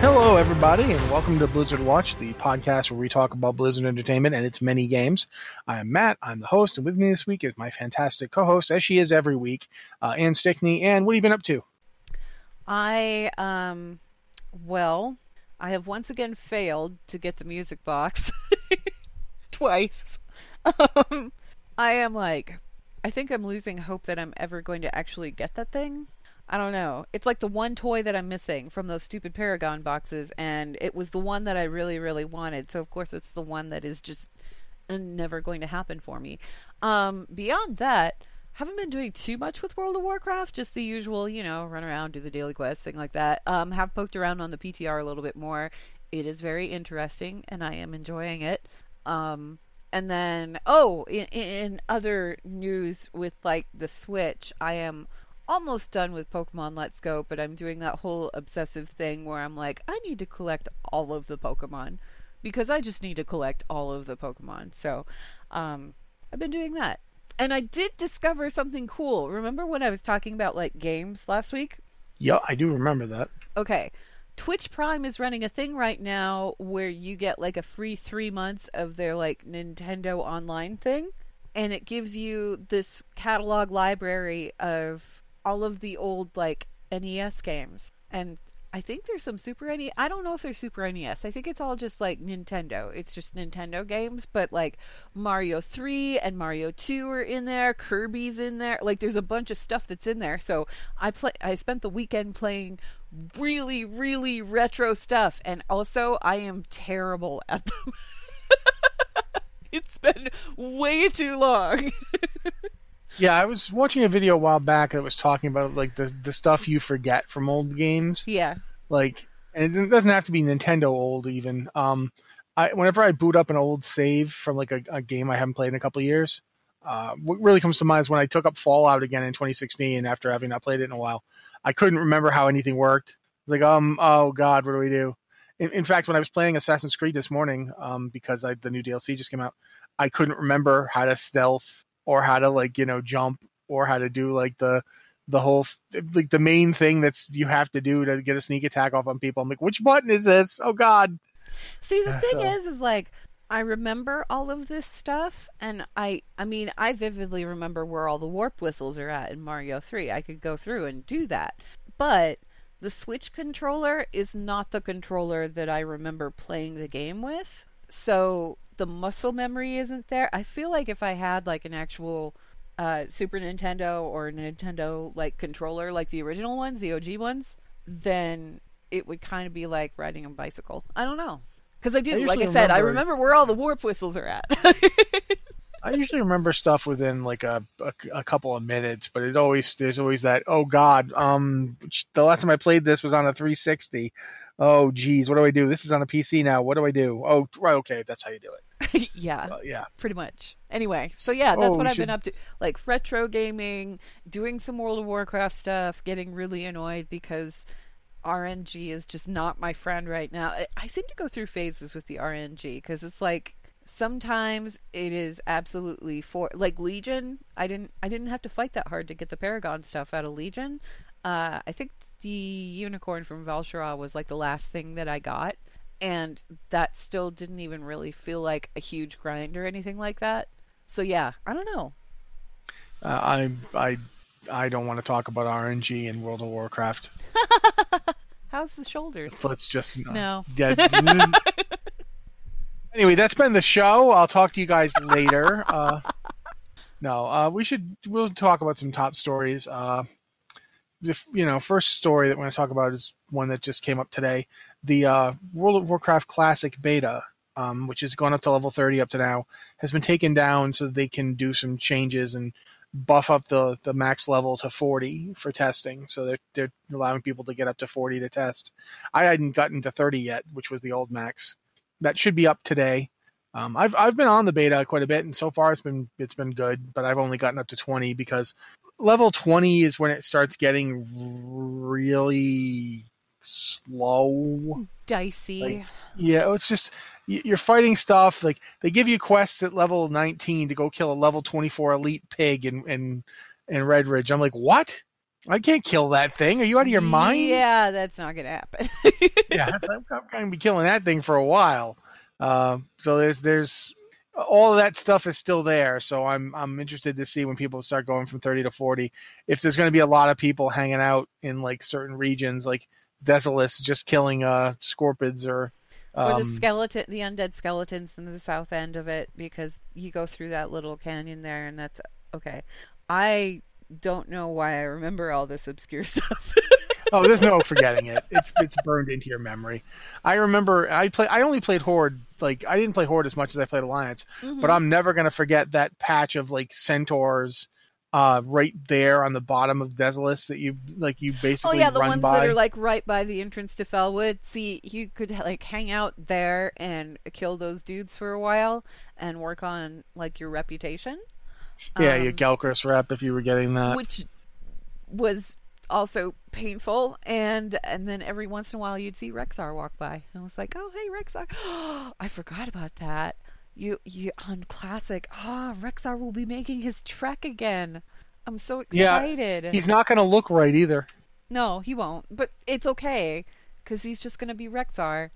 Hello, everybody, and welcome to Blizzard Watch, the podcast where we talk about Blizzard Entertainment and its many games. I'm Matt, I'm the host, and with me this week is my fantastic co host, as she is every week, uh, Ann Stickney. And what have you been up to? I um well, I have once again failed to get the music box twice. Um, I am like I think I'm losing hope that I'm ever going to actually get that thing. I don't know. It's like the one toy that I'm missing from those stupid Paragon boxes and it was the one that I really really wanted. So of course it's the one that is just never going to happen for me. Um beyond that, haven't been doing too much with World of Warcraft, just the usual, you know, run around, do the daily quest, thing like that. Um, have poked around on the PTR a little bit more. It is very interesting, and I am enjoying it. Um, and then, oh, in, in other news with like the Switch, I am almost done with Pokemon Let's Go, but I'm doing that whole obsessive thing where I'm like, I need to collect all of the Pokemon because I just need to collect all of the Pokemon. So, um, I've been doing that. And I did discover something cool. Remember when I was talking about like games last week? Yeah, I do remember that. Okay. Twitch Prime is running a thing right now where you get like a free three months of their like Nintendo online thing. And it gives you this catalog library of all of the old like NES games. And I think there's some Super NES. I don't know if there's Super NES. I think it's all just like Nintendo. It's just Nintendo games, but like Mario 3 and Mario 2 are in there. Kirby's in there. Like there's a bunch of stuff that's in there. So I play. I spent the weekend playing really, really retro stuff, and also I am terrible at them. it's been way too long. Yeah, I was watching a video a while back that was talking about like the the stuff you forget from old games. yeah. Like, and it doesn't have to be Nintendo old even. Um, I whenever I boot up an old save from like a, a game I haven't played in a couple of years, uh, what really comes to mind is when I took up Fallout again in 2016 after having not played it in a while. I couldn't remember how anything worked. Like, um, oh god, what do we do? In, in fact, when I was playing Assassin's Creed this morning, um, because I, the new DLC just came out, I couldn't remember how to stealth or how to like you know jump or how to do like the the whole like the main thing that's you have to do to get a sneak attack off on people. I'm like, which button is this? Oh God! See, the thing so- is, is like I remember all of this stuff, and I, I mean, I vividly remember where all the warp whistles are at in Mario Three. I could go through and do that, but the Switch controller is not the controller that I remember playing the game with. So the muscle memory isn't there. I feel like if I had like an actual uh, Super Nintendo or Nintendo like controller, like the original ones, the OG ones, then it would kind of be like riding a bicycle. I don't know. Because I do, I like I said, I remember- remember where all the warp whistles are at. I usually remember stuff within like a, a a couple of minutes, but it always there's always that oh God, um, the last time I played this was on a 360. oh geez, what do I do? This is on a PC now. What do I do? Oh, right, okay, that's how you do it. yeah, yeah. pretty much. Anyway, so yeah, that's Oh, what I've been up to. Like retro gaming, doing some World of Warcraft stuff, getting really annoyed because RNG is just not my friend right now. I, I seem to go through phases with the RNG because it's like sometimes it is absolutely for like Legion. I didn't I didn't have to fight that hard to get the Paragon stuff out of Legion. Uh, I think the unicorn from Val'sharah was like the last thing that I got, and that still didn't even really feel like a huge grind or anything like that. So yeah, I don't know. Uh, I I I don't want to talk about RNG in World of Warcraft. How's the shoulders? Let's just No. Yeah. anyway, that's been the show. I'll talk to you guys later. Uh, no, uh, we should we'll talk about some top stories. Uh, the you know first story that we're going to talk about is one that just came up today. The uh, World of Warcraft Classic beta, um, which has gone up to level 30 up to now, has been taken down so they can do some changes and buff up the, the max level to 40 for testing. So they're, they're allowing people to get up to 40 to test. I hadn't gotten to 30 yet, which was the old max. That should be up today. Um, I've I've been on the beta quite a bit, and so far it's been it's been good. But I've only gotten up to 20 because level 20 is when it starts getting really slow. Dicey. Like, Yeah, it's just you're fighting stuff like they give you quests at level 19 to go kill a level 24 elite pig in in in Redridge. I'm like, what? I can't kill that thing. Are you out of your mind? Yeah, that's not gonna happen. yeah, I'm, I'm going to be killing that thing for a while. Uh, so there's there's all of that stuff is still there. So I'm I'm interested to see when people start going from 30 to 40 if there's going to be a lot of people hanging out in like certain regions like Desolace just killing uh scorpids or or the um, skeleton, the undead skeletons in the south end of it, because you go through that little canyon there, and that's okay. I don't know why I remember all this obscure stuff. oh, there's no forgetting it. It's it's burned into your memory. I remember I play. I only played Horde. Like I didn't play Horde as much as I played Alliance, Mm-hmm. but I'm never gonna forget that patch of like centaurs, uh, right there on the bottom of Desolace that you like you basically. oh basically yeah, the ones by. that are like right by the entrance to Felwood. See, you could like hang out there and kill those dudes for a while and work on like your reputation. yeah, um, your Gelkis rep if you were getting that. which was also painful and and then every once in a while you'd see Rexxar walk by and I was like oh hey Rexxar I forgot about that you you on classic. Ah Rexxar will be making his trek again. I'm so excited. Yeah, He's not gonna look right either. no he won't. But it's okay because he's just gonna be Rexxar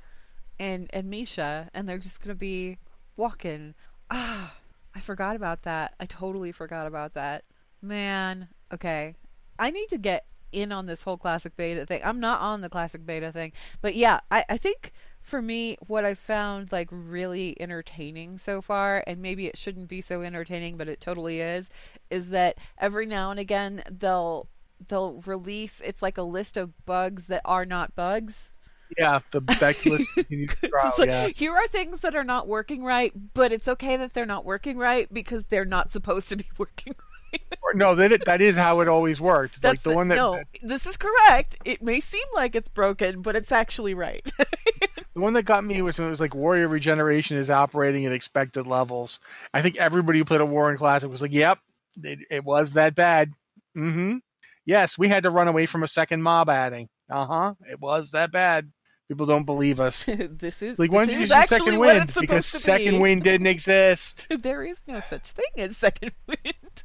and and Misha and they're just gonna be walking. Ah I forgot about that. I totally forgot about that. Man okay. I need to get in on this whole classic beta thing. I'm not on the classic beta thing, but yeah, I, I think for me, what I've found like really entertaining so far, and maybe it shouldn't be so entertaining, but it totally is, is that every now and again they'll they'll release it's like a list of bugs that are not bugs. Yeah, the that list continues to grow. Like, yeah. Here are things that are not working right, but it's okay that they're not working right because they're not supposed to be working right. No, that that is how it always worked. like the one that no, this is correct. It may seem like it's broken, but it's actually right. The one that got me was when it was like Warrior Regeneration is operating at expected levels. I think everybody who played a Warring Classic was like, "Yep, it, it was that bad." Mm-hmm. Yes, we had to run away from a second mob adding. Uh huh. It was that bad. People don't believe us. this is Like, when did you actually second wind? Because second wind didn't exist. there is no such thing as second wind.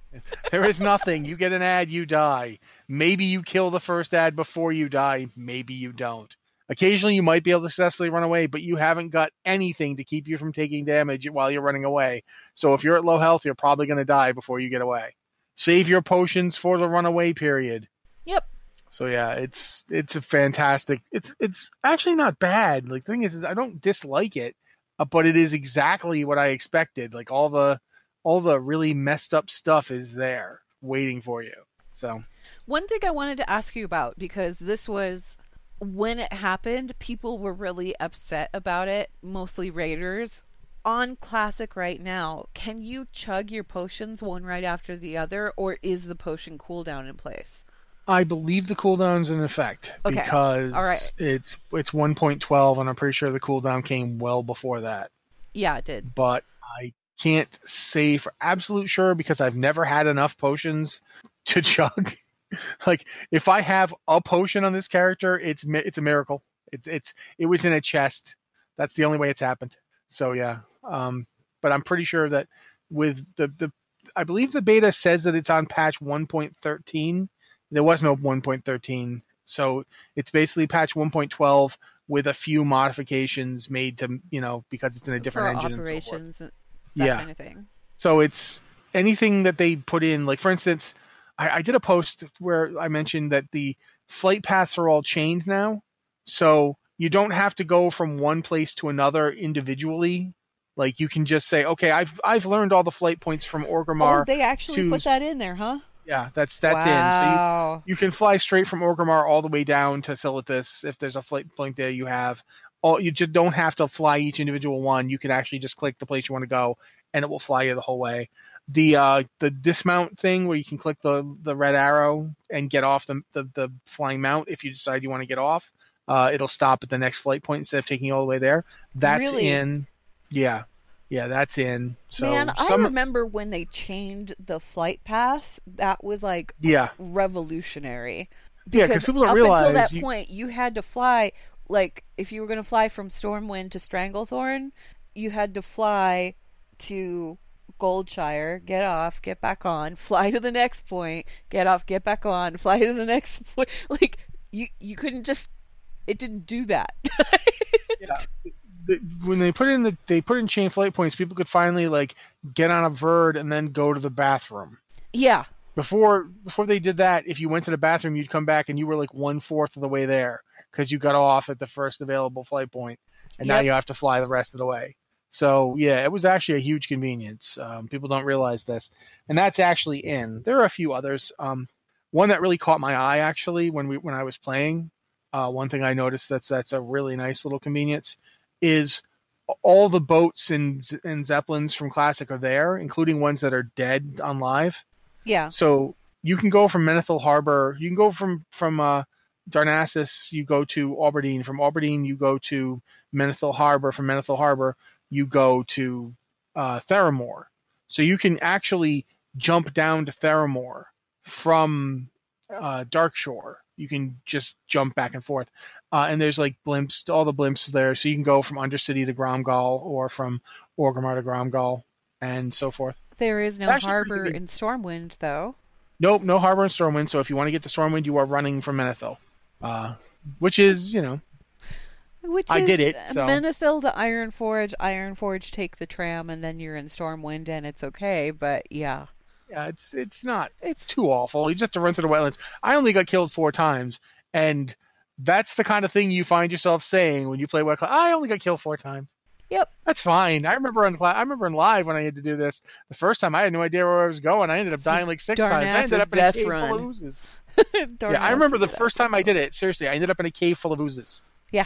There is nothing. You get an ad, you die. Maybe you kill the first ad before you die. Maybe you don't. Occasionally, you might be able to successfully run away, but you haven't got anything to keep you from taking damage while you're running away. So if you're at low health, you're probably going to die before you get away. Save your potions for the runaway period. Yep. So yeah, it's it's a fantastic. It's it's actually not bad. Like the thing is, is I don't dislike it, uh, but it is exactly what I expected. Like all the all the really messed up stuff is there waiting for you. So One thing I wanted to ask you about because this was when it happened, people were really upset about it, mostly raiders. On classic right now, can you chug your potions one right after the other or is the potion cooldown in place? I believe the cooldown's in effect Okay. because right. it's it's 1.12, and I'm pretty sure the cooldown came well before that. Yeah, it did. But I can't say for absolute sure because I've never had enough potions to chug. like if I have a potion on this character, it's it's a miracle. It's it's it was in a chest. That's the only way it's happened. So yeah. Um, but I'm pretty sure that with the the I believe the beta says that it's on patch 1.13. There was no 1.13, so it's basically patch 1.12 with a few modifications made to you know because it's in a different For engine. and so forth. operations, that Yeah. kind of thing. So it's anything that they put in, like for instance, I, I did a post where I mentioned that the flight paths are all chained now. So you don't have to go from one place to another individually. Like you can just say, okay, I've I've learned all the flight points from Orgrimmar. Oh, they actually to put that in there, huh? Yeah, that's that's in. So you, you can fly straight from Orgrimmar all the way down to Silithus if there's a flight point there you have. All you just don't have to fly each individual one. You can actually just click the place you want to go, and it will fly you the whole way. The uh, the dismount thing where you can click the the red arrow and get off the the, the flying mount if you decide you want to get off. Uh, it'll stop at the next flight point instead of taking you all the way there. That's Really? in. Yeah, yeah, that's in. So Man, some, I remember when they changed the flight pass. That was like Yeah, revolutionary. yeah, because people don't up realize until that you- point, you had to fly like if you were going to fly from Stormwind to Stranglethorn, you had to fly to Goldshire, get off, get back on, fly to the next point, get off, get back on, fly to the next point. Like you, you couldn't just. It didn't do that. the, when they put in the they put in chain flight points, people could finally like get on a verd and then go to the bathroom. yeah, Before before they did that, if you went to the bathroom, you'd come back and you were like one fourth of the way there because you got off at the first available flight point, and now you have to fly the rest of the way. So yeah, it was actually a huge convenience. Um, people don't realize this, and that's actually in. There are a few others. Um, one that really caught my eye actually when we when I was playing. Uh, one thing I noticed that's that's a really nice little convenience is all the boats and and zeppelins from classic are there, including ones that are dead on live. yeah. So you can go from Menethil Harbor. You can go from from uh, Darnassus. You go to Aberdeen. From Aberdeen, you go to Menethil Harbor. From Menethil Harbor, you go to uh, Theramore. So you can actually jump down to Theramore from uh, Darkshore. You can just jump back and forth. Uh, and there's like blimps, all the blimps there. So you can go from Undercity to Grom'gol or from Orgrimmar to Grom'gol and so forth. There is no It's actually pretty harbor in Stormwind, though. Nope, no harbor in Stormwind. So if you want to get to Stormwind, you are running from Menethil, uh, which is you know Which I is did it, so- Menethil to Ironforge, Ironforge take the tram, and then you're in Stormwind, and it's okay. But yeah, yeah, it's it's not it's too awful. You just have to run through the wetlands. I only got killed four times, and that's the kind of thing you find yourself saying when you play Wetclaw. I only got killed four times. Yep. That's fine. I remember on I remember in live when I had to do this the first time. I had no idea where I was going. I ended up dying like six times. I ended up in a cave run. full of oozes. Yeah, I remember the first time I did it. Seriously, I ended up in a cave full of oozes. Yeah.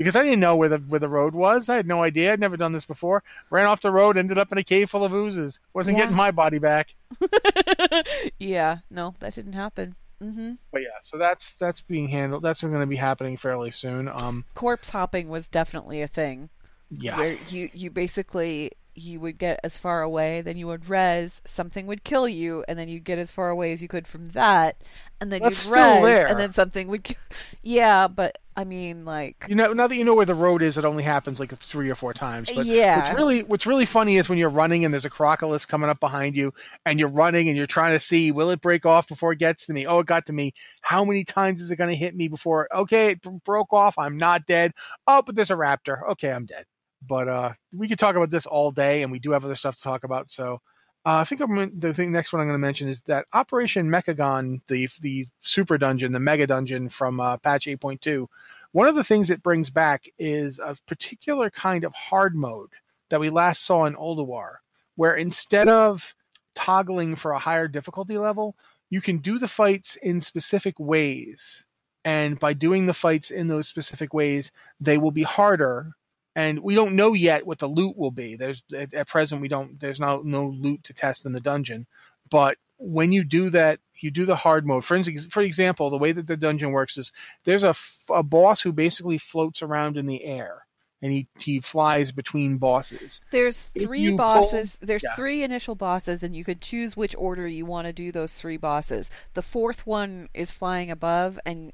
Because I didn't know where the where the road was. I had no idea. I'd never done this before. Ran off the road, ended up in a cave full of oozes. Wasn't Yeah. getting my body back. yeah, no, that didn't happen. Mm-hmm. But yeah, so that's that's being handled. That's going to be happening fairly soon. Um, Corpse hopping was definitely a thing yeah, where you you basically you would get as far away, then you would res, something would kill you, and then you'd get as far away as you could from that, and then That's you'd res, there. and then something would. Yeah, but I mean, like, you know, now that you know where the road is, it only happens like three or four times. But Yeah. what's really what's really funny is when you're running and there's a crocodile coming up behind you, and you're running and you're trying to see will it break off before it gets to me? Oh, it got to me. How many times is it going to hit me before? Okay, it broke off. I'm not dead. Oh, but there's a raptor. Okay, I'm dead. But uh, we could talk about this all day, and we do have other stuff to talk about. So uh, I think I'm, the thing next one I'm going to mention is that Operation Mechagon, the the super dungeon, the mega dungeon from uh, patch 8.2. One of the things it brings back is a particular kind of hard mode that we last saw in Ulduar, where instead of toggling for a higher difficulty level, you can do the fights in specific ways. And by doing the fights in those specific ways, they will be harder. And we don't know yet what the loot will be. There's at, at present we don't. There's no no loot to test in the dungeon, but when you do that, you do the hard mode. For for example, the way that the dungeon works is there's a, a boss who basically floats around in the air and he, he flies between bosses. There's three bosses. pull- There's yeah. three initial bosses, and you could choose which order you want to do those three bosses. The fourth one is flying above, and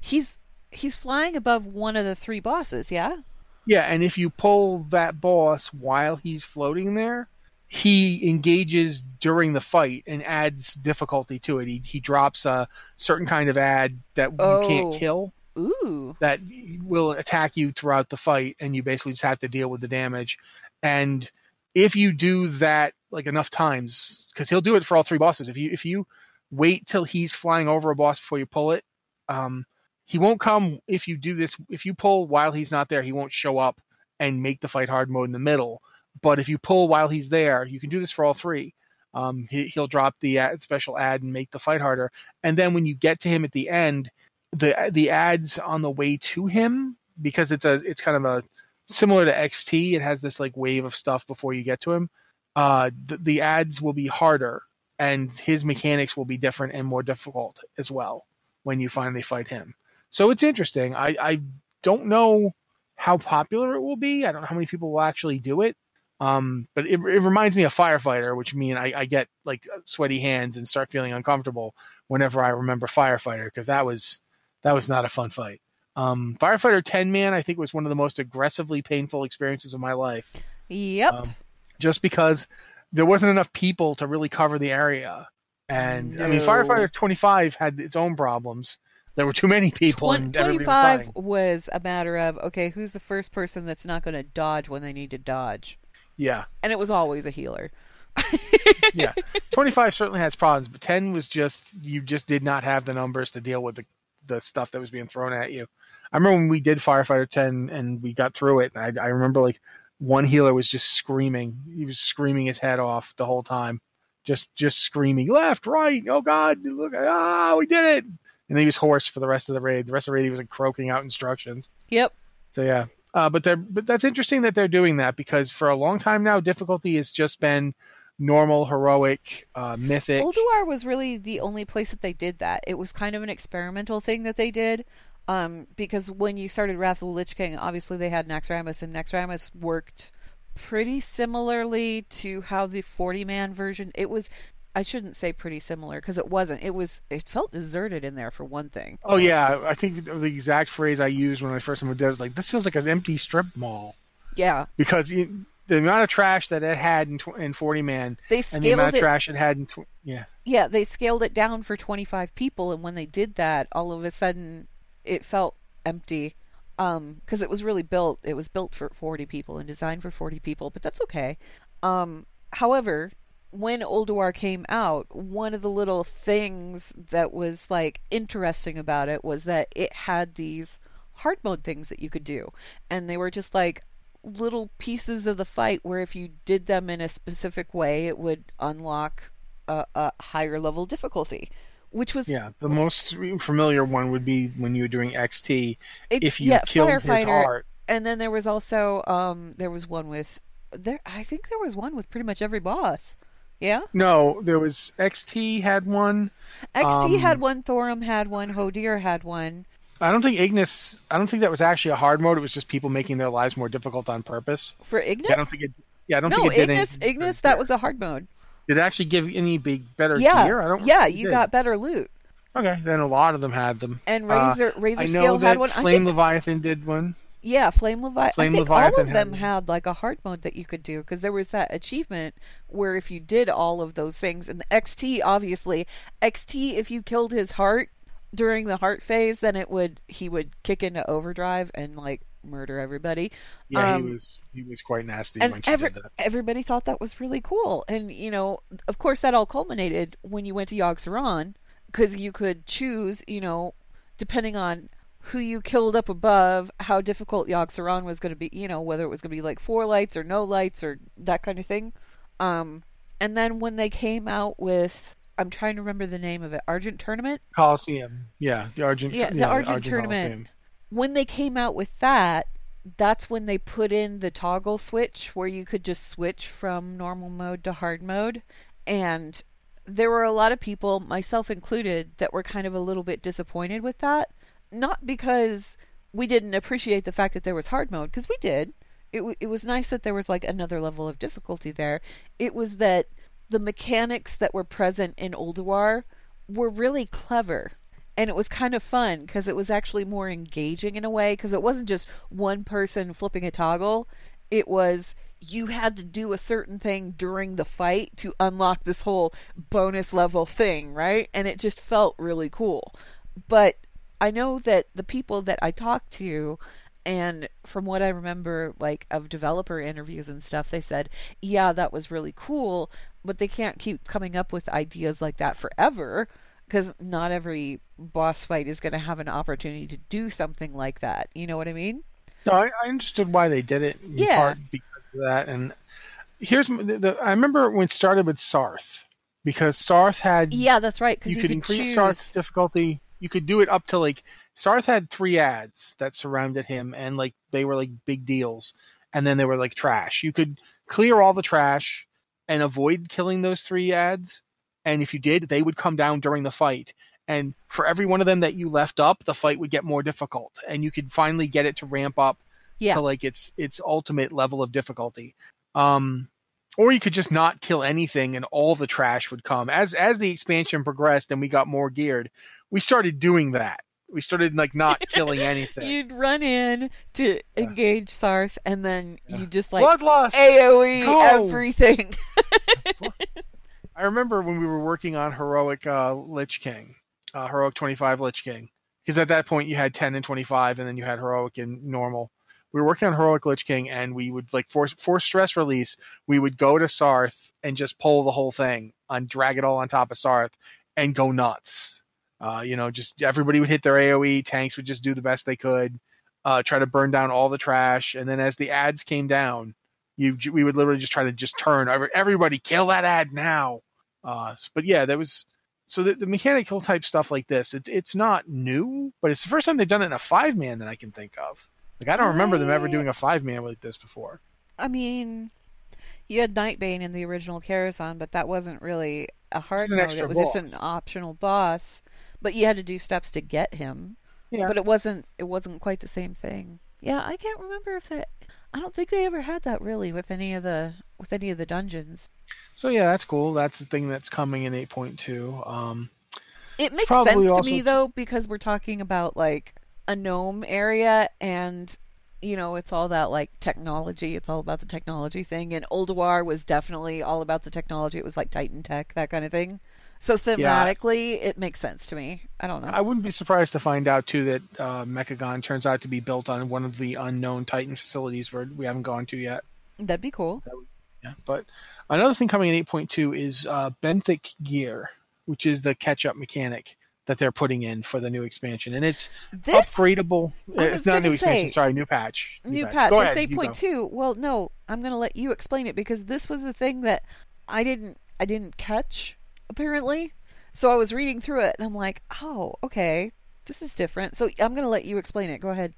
he's he's flying above one of the three bosses. Yeah. Yeah, and if you pull that boss while he's floating there, he engages during the fight and adds difficulty to it. He he drops a certain kind of ad that Oh. you can't kill Ooh. that will attack you throughout the fight, and you basically just have to deal with the damage. And if you do that like enough times, because he'll do it for all three bosses. If you if you wait till he's flying over a boss before you pull it, um, he won't come. If you do this, if you pull while he's not there, he won't show up and make the fight hard mode in the middle. But if you pull while he's there, you can do this for all three. Um, he, he'll drop the ad, special ad and make the fight harder. And then when you get to him at the end, the the ads on the way to him because it's a it's kind of a similar to XT. It has this like wave of stuff before you get to him. Uh, the, the ads will be harder, and his mechanics will be different and more difficult as well when you finally fight him. So it's interesting. I I don't know how popular it will be. I don't know how many people will actually do it. Um, but it, it reminds me of Firefighter, which mean I, I get like sweaty hands and start feeling uncomfortable whenever I remember Firefighter because that was that was not a fun fight. Um, Firefighter 10 man, I think, was one of the most aggressively painful experiences of my life. Yep. Um, just because there wasn't enough people to really cover the area. And I mean, Firefighter 25 had its own problems. There were too many people, Twen- and everybody was 25 was a matter of okay, who's the first person that's not going to dodge when they need to dodge? Yeah, And it was always a healer. yeah. 25 certainly has problems, but 10 was just you just did not have the numbers to deal with the the stuff that was being thrown at you. I remember when we did Firefighter 10 and we got through it, and I, I remember like one healer was just screaming. He was screaming his head off the whole time, just just screaming left, right. Oh God, look! Ah, we did it! And he was hoarse for the rest of the raid. The rest of the raid, he was like croaking out instructions. Yep. So yeah, uh, but they're but that's interesting that they're doing that because for a long time now, difficulty has just been normal, heroic, uh, mythic. Ulduar was really the only place that they did that. It was kind of an experimental thing that they did. Um, because when you started Wrath of the Lich King, obviously they had Naxxramas, and Naxxramas worked pretty similarly to how the 40 man version. It was, I shouldn't say pretty similar because it wasn't. It was, it felt deserted in there for one thing. Oh yeah, I think the exact phrase I used when I first moved there was like, "This feels like an empty strip mall," Yeah, because you, the amount of trash that it had in, tw- in Forty Man they scaled and the amount scaled of it. trash it had in tw- yeah, Yeah, they scaled it down for 25 people, and when they did that, all of a sudden it felt empty. Um, because it was really built, it was built for 40 people and designed for 40 people, but that's okay. Um, however, when Ulduar came out, one of the little things that was like interesting about it was that it had these hard mode things that you could do, and they were just like little pieces of the fight where if you did them in a specific way, it would unlock a, a higher level difficulty, which was yeah. The most familiar one would be when you were doing XT. if you yeah, killed his heart, And then there was also um there was one with there I think there was one with pretty much every boss. Yeah? no, there was XT had one. XT Um, had one, Thorim had one, Hodir had one. I don't think Ignis. I don't think that was actually a hard mode. It was just people making their lives more difficult on purpose. For Ignis? Yeah, I don't think it. Yeah, I don't no, think it did Ignis Ignis that was a hard mode. Did it actually give any big better yeah. gear? I don't. yeah, you did. got better loot. Okay, then a lot of them had them. And Uh, Razor Razor I Scale had one. I Flame think, Leviathan did one. Yeah, Flame Leviathan. Flame I think Leviathan all of them one. had like a hard mode that you could do because there was that achievement where if you did all of those things, and the XT obviously XT if you killed his heart during the heart phase, then it would he would kick into overdrive and like murder everybody. Yeah, Um, he was he was quite nasty and when she every, did that. everybody thought that was really cool. And you know, of course, that all culminated when you went to Yogg Saron because you could choose, you know, depending on who you killed up above, how difficult Yogg Saron was going to be. You know, whether it was going to be like four lights or no lights or that kind of thing. Um, and then when they came out with, I'm trying to remember the name of it, Argent Tournament. Coliseum. Yeah, the Argent. Yeah, the Argent Argent tournament. Coliseum. when they came out with that, that's when they put in the toggle switch where you could just switch from normal mode to hard mode. And there were a lot of people, myself included, that were kind of a little bit disappointed with that. Not because we didn't appreciate the fact that there was hard mode, because we did. It, w- it was nice that there was like another level of difficulty there. It was that the mechanics that were present in Ulduar were really clever. And it was kind of fun because it was actually more engaging in a way because it wasn't just one person flipping a toggle. It was you had to do a certain thing during the fight to unlock this whole bonus level thing, right? And it just felt really cool. But I know that the people that I talked to and from what I remember like of developer interviews and stuff, they said, "Yeah, that was really cool, but they can't keep coming up with ideas like that forever." Because not every boss fight is going to have an opportunity to do something like that. You know what I mean? No, I, I understood why they did it. In Yeah. part because of that. And here's the, the, I remember when it started with Sarth because Sarth had Yeah, that's right. Because you, you, could could increase choose. Sarth's difficulty. You could do it up to like Sarth had three ads that surrounded him, and like they were like big deals, and then they were like trash. You could clear all the trash and avoid killing those three ads, and if you did, they would come down during the fight. And for every one of them that you left up, the fight would get more difficult, and you could finally get it to ramp up yeah, to like its its ultimate level of difficulty. Um, or you could just not kill anything and all the trash would come. As as the expansion progressed and we got more geared, we started doing that. We started like not killing anything. You'd run in to engage Sarth, and then you just like Bloodlust. AOE Go! everything. I remember when we were working on heroic uh, Lich King, uh, heroic 25 Lich King, because at that point you had 10 and 25, and then you had heroic and normal. We were working on heroic Lich King, and we would like for for stress release, we would go to Sarth and just pull the whole thing and drag it all on top of Sarth and go nuts. Uh, you know, just everybody would hit their AOE. Tanks would just do the best they could, uh, try to burn down all the trash, and then as the ads came down, you we would literally just try to just turn every- everybody kill that ad now. Uh, but yeah, that was so the, the mechanical type stuff like this. It's it's not new, but it's the first time they've done it in a five man that I can think of. Like I don't remember them ever doing a five man like this before. I mean, you had Nightbane in the original Karazhan, but that wasn't really a hard mode. It was just an optional boss, but you had to do steps to get him. Yeah. But it wasn't. It wasn't quite the same thing. Yeah, I can't remember if that. I don't think they ever had that really with any of the with any of the dungeons. So yeah, that's cool. That's the thing that's coming in 8.2. Um, It makes sense to me t- though because we're talking about like a gnome area and you know it's all that like technology it's all about the technology thing and Ulduar was definitely all about the technology it was like Titan tech that kind of thing so thematically it makes sense to me I don't know I wouldn't be surprised to find out too that uh, Mechagon turns out to be built on one of the unknown Titan facilities where we haven't gone to yet. that'd be cool Yeah, but another thing coming in 8.2 is uh, Benthic Gear, which is the catch-up mechanic that they're putting in for the new expansion, and it's this upgradable. It's not a new gonna expansion. say, Sorry, new patch. new patch Go it's ahead, go. 8.2 well no I'm gonna let you explain it because this was the thing that I didn't I didn't catch apparently so I was reading through it and I'm like oh okay this is different so I'm gonna let you explain it go ahead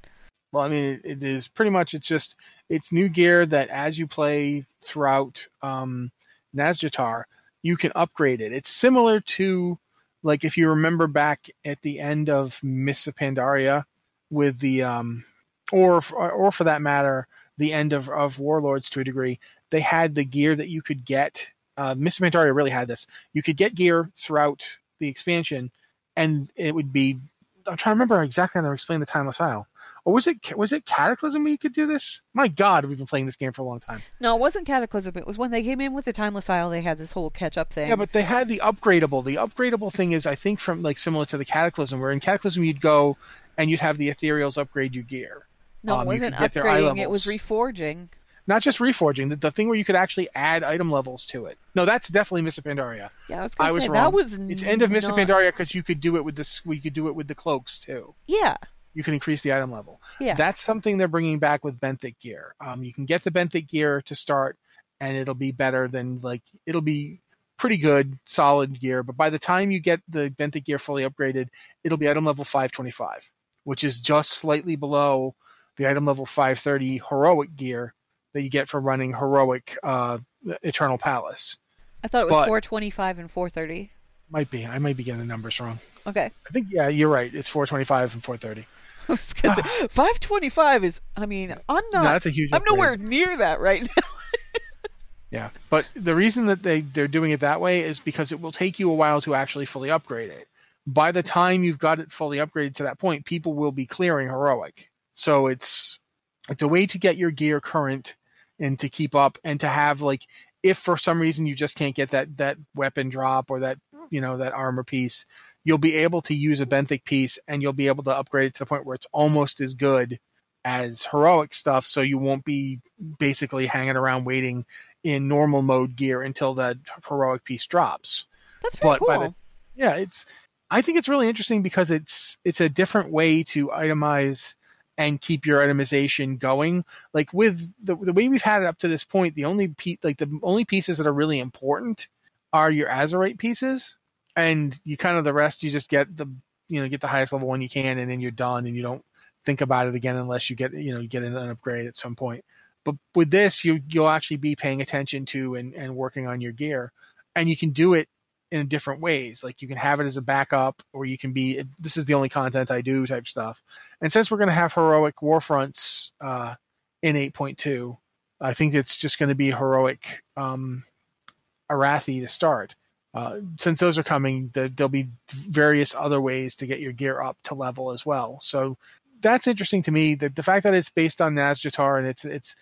Well, I mean, it, it is pretty much. It's just it's new gear that as you play throughout um, Nazjatar, you can upgrade it. It's similar to like if you remember back at the end of Mists of Pandaria with the um, or or for that matter, the end of of Warlords to a degree. They had the gear that you could get. Uh, of Pandaria really had this. You could get gear throughout the expansion, and it would be. I'm trying to remember exactly how to explain the Timeless Isle. Or was it was it Cataclysm where you could do this? My God, we've been playing this game for a long time. No, it wasn't Cataclysm. It was when they came in with the Timeless Isle. They had this whole catch-up thing. Yeah, but they had the upgradable. The upgradable thing is, I think, from like similar to the Cataclysm, where in Cataclysm you'd go and you'd have the Ethereals upgrade your gear. no, um, it wasn't could get their eye upgrading. It was reforging. Not just reforging, the, the thing where you could actually add item levels to it. No, that's definitely Mists of Pandaria. Yeah, I was I was say wrong. that was It's end of Mists of Pandaria because you could do it with this. We could do it with the cloaks too. Yeah, You can increase the item level. yeah. That's something they're bringing back with Benthic gear. Um, you can get the Benthic gear to start, and it'll be better than like it'll be pretty good, solid gear. But by the time you get the Benthic gear fully upgraded, it'll be item level 525, which is just slightly below the item level 530 heroic gear that you get for running heroic uh, Eternal Palace. I thought it was But- 425 and 430. Might be. I might be getting the numbers wrong. Okay. I think yeah, you're right. It's 425 and 430. I was gonna say, 525 is. I mean, I'm not. No, that's a huge I'm nowhere near that right now. Yeah, but the reason that they they're doing it that way is because it will take you a while to actually fully upgrade it. By the time you've got it fully upgraded to that point, people will be clearing heroic. So it's it's a way to get your gear current and to keep up and to have like if for some reason you just can't get that that weapon drop or that mm. you know that armor piece, you'll be able to use a benthic piece and you'll be able to upgrade it to the point where it's almost as good as heroic stuff so you won't be basically hanging around waiting in normal mode gear until that heroic piece drops. That's pretty But cool. the- Yeah, it's I think it's really interesting because it's it's a different way to itemize and keep your itemization going. Like with the the way we've had it up to this point, the only pe- like the only pieces that are really important are your Azerite pieces, and you kind of the rest you just get the you know get the highest level one you can, and then you're done, and you don't think about it again unless you get you know you get an upgrade at some point. But with this, you you'll actually be paying attention to and, and working on your gear, and you can do it in different ways. Like you can have it as a backup, or you can be this is the only content I do type stuff. And since we're going to have heroic warfronts uh, in 8.2, I think it's just going to be heroic um, Arathi to start. Uh, since those are coming, the, there'll be various other ways to get your gear up to level as well. So that's interesting to me. The, the fact that it's based on Nazjatar and it's it's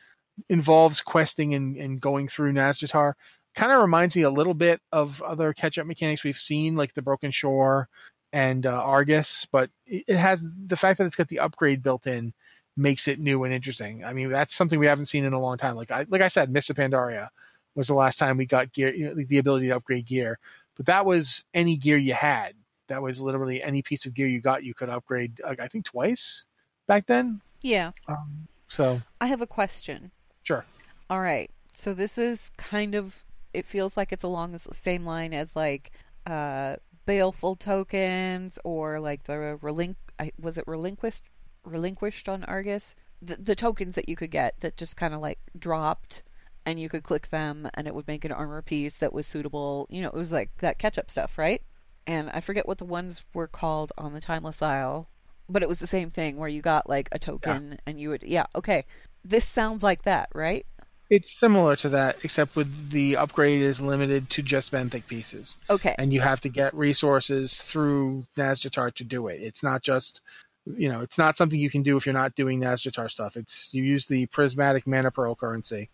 involves questing and, and going through Nazjatar kind of reminds me a little bit of other catch-up mechanics we've seen, like the Broken Shore and uh, Argus. But it, has the fact that it's got the upgrade built in makes it new and interesting. I mean, that's something we haven't seen in a long time. Like I like I said, Mists of Pandaria was the last time we got gear, you know, the ability to upgrade gear. But that was any gear you had. That was literally any piece of gear you got, you could upgrade. Like, I think twice back then. Yeah. Um, so I have a question. sure. All right. So this is kind of it feels like it's along the same line as like uh baleful tokens or like the relinq I- was it relinquished relinquished on Argus? The, the tokens that you could get that just kind of like dropped and you could click them and it would make an armor piece that was suitable you know it was like that catch up stuff right? And I forget what the ones were called on the timeless isle but it was the same thing where you got like a token and you would yeah okay this sounds like that right It's similar to that, except with the upgrade is limited to just benthic pieces, okay and you have to get resources through Nazjatar to do it. It's not just, you know, it's not something you can do if you're not doing Nazjatar stuff. It's you use the prismatic mana pearl currency.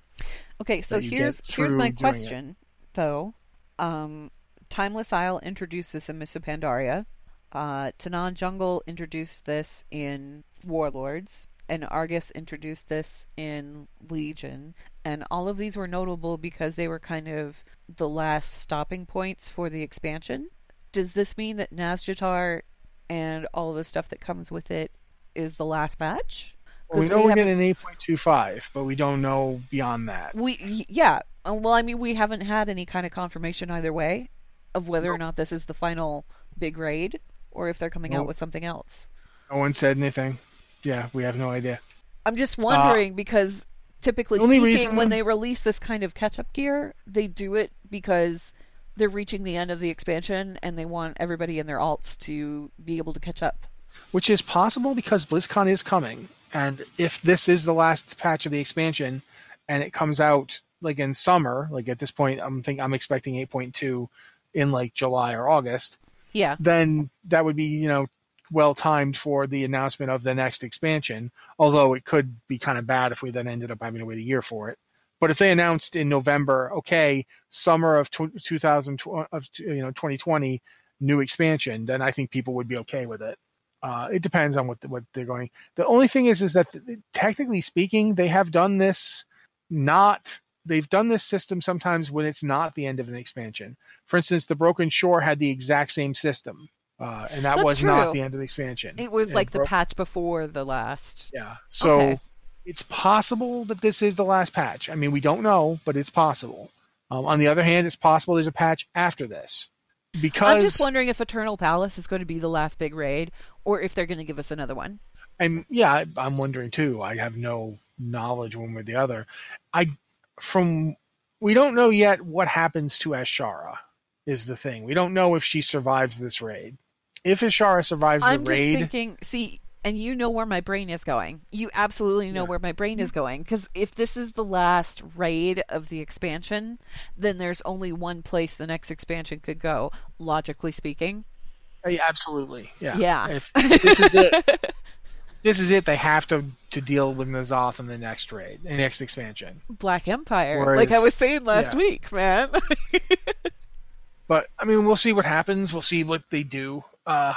Okay, so here's here's my question, though. Um, Timeless Isle introduced this in Mists of Pandaria. Uh, Tanaan Jungle introduced this in Warlords, and Argus introduced this in Legion. And all of these were notable because they were kind of the last stopping points for the expansion. Does this mean that Nazjatar and all the stuff that comes with it is the last patch? Well, we know we are getting an 8.25, but we don't know beyond that. we yeah. Uh, Well, I mean, we haven't had any kind of confirmation either way of whether or not this is the final big raid or if they're coming out with something else. No one said anything. Yeah, we have no idea. I'm just wondering because typically Uh, the only speaking, reason- when they release this kind of catch-up gear, they do it because they're reaching the end of the expansion and they want everybody in their alts to be able to catch up. which is possible because BlizzCon is coming, and if this is the last patch of the expansion, and it comes out like in summer, like at this point, I'm think I'm expecting 8.2 in like July or August, Yeah. then that would be you know well timed for the announcement of the next expansion. Although it could be kind of bad if we then ended up having to wait a year for it. But if they announced in November, okay, summer of 2000 of you know 2020 new expansion, then I think people would be okay with it. Uh, it depends on what the, what they're going. The only thing is, is that th- technically speaking, they have done this not. They've done this system sometimes when it's not the end of an expansion. For instance, the Broken Shore had the exact same system, uh, and that That's was true. not the end of the expansion. It was And like the patch before the last. yeah. So Okay. it's possible that this is the last patch. I mean, we don't know, but it's possible. Um, on the other hand, it's possible there's a patch after this because I'm just wondering if Eternal Palace is going to be the last big raid or if they're going to give us another one. And yeah, I'm wondering too. I have no knowledge one way or the other. I, from we don't know yet what happens to Azshara. Is the thing we don't know if she survives this raid. If Azshara survives the raid I'm the just thinking. See, and you know where my brain is going. You absolutely know Yeah. where my brain is going because if this is the last raid of the expansion, then there's only one place the next expansion could go. Logically speaking, uh, Yeah, absolutely. Yeah. Yeah. If this is it. this is it. They have to to deal with N'Zoth in the next raid, the next expansion. Black Empire, Whereas- like I was saying last yeah. week, man. But I mean, we'll see what happens. We'll see what they do. Uh,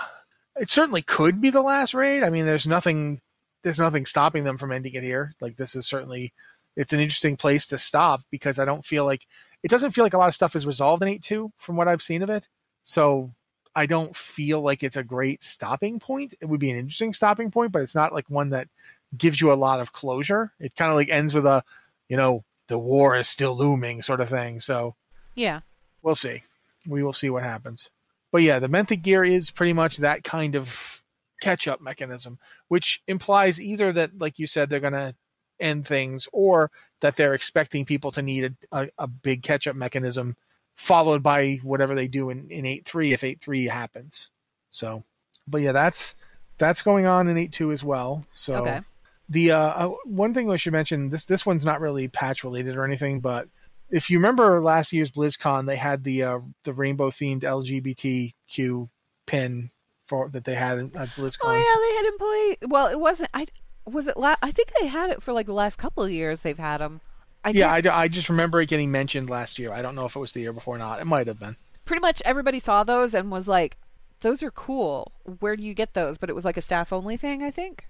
it certainly could be the last raid. I mean, there's nothing, there's nothing stopping them from ending it here. Like this is certainly, it's an interesting place to stop because I don't feel like it doesn't feel like a lot of stuff is resolved in eight two from what I've seen of it. So I don't feel like it's a great stopping point. It would be an interesting stopping point, but it's not like one that gives you a lot of closure. It kind of like ends with a, you know, the war is still looming sort of thing. So yeah, we'll see. We will see what happens. But yeah, the Benthic gear is pretty much that kind of catch up mechanism, which implies either that, like you said, they're going to end things or that they're expecting people to need a, a, a big catch up mechanism followed by whatever they do in, in 8.3 if 8.3 happens. So, but yeah, that's that's going on in 8.2 as well. So Okay. the uh, uh, one thing I should mention this this one's not really patch related or anything, but if you remember last year's BlizzCon, they had the uh, the rainbow themed LGBTQ pin for that they had at BlizzCon. Oh yeah, they had employee. Well, it wasn't. I was it. La- I think they had it for like the last couple of years. They've had them. I yeah, I, I just remember it getting mentioned last year. I don't know if it was the year before or not. It might have been. pretty much everybody saw those and was like, "Those are cool. Where do you get those?" But it was like a staff only thing, I think.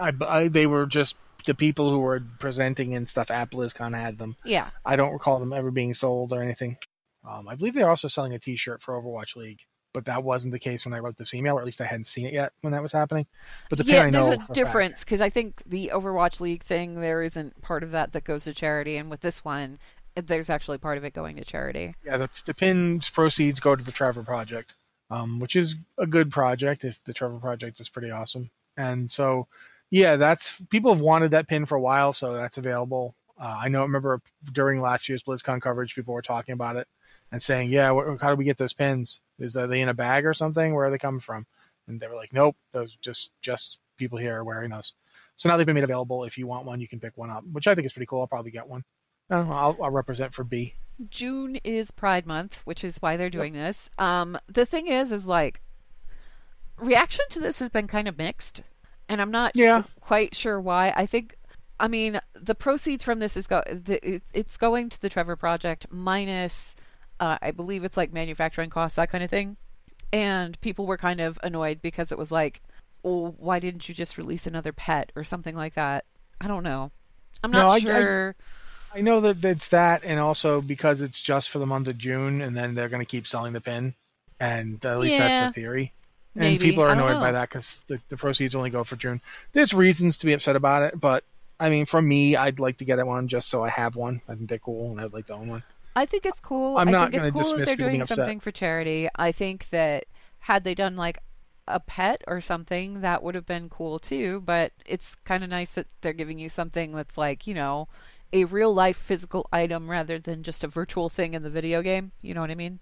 I, I they were just the people who were presenting and stuff at BlizzCon had them. Yeah. I don't recall them ever being sold or anything. Um, I believe they're also selling a T-shirt for Overwatch League, but that wasn't the case when I wrote this email, or at least I hadn't seen it yet when that was happening. But the yeah, I know there's a difference because I think the Overwatch League thing there isn't part of that that goes to charity, and with this one, there's actually part of it going to charity. Yeah, the, the pin's proceeds go to the Trevor Project, um, which is a good project. If the Trevor Project is pretty awesome, and so yeah, that's people have wanted that pin for a while, so that's available. Uh, I know. I remember during last year's BlizzCon coverage, people were talking about it and saying, "Yeah, wh- how do we get those pins? Is are they in a bag or something? Where are they coming from?" And they were like, "Nope, those just just people here are wearing those." So now they've been made available. If you want one, you can pick one up, which I think is pretty cool. I'll probably get one. I don't know, I'll, I'll represent for B. June is Pride Month, which is why they're doing this. Um, the thing is, is like reaction to this has been kind of mixed, and I'm not Yeah. quite sure why. I think, I mean, the proceeds from this is go it's going to the Trevor Project minus, uh, I believe it's like manufacturing costs, that kind of thing. And people were kind of annoyed because it was like, oh, why didn't you just release another pet or something like that? I don't know. I'm No, not I- I- sure. I know that it's that, and also because it's just for the month of June, and then they're going to keep selling the pin, and at least Yeah, that's the theory. And maybe. people are annoyed by that because the, the proceeds only go for June. There's reasons to be upset about it, but I mean, for me, I'd like to get it one just so I have one. I think they're cool, and I'd like to own one. I think it's cool. I'm I not think it's gonna cool that dismiss they're people being doing upset. something for charity. I think that had they done like a pet or something, that would have been cool too. But it's kind of nice that they're giving you something that's like, you know, a real life physical item rather than just a virtual thing in the video game. You know what I mean?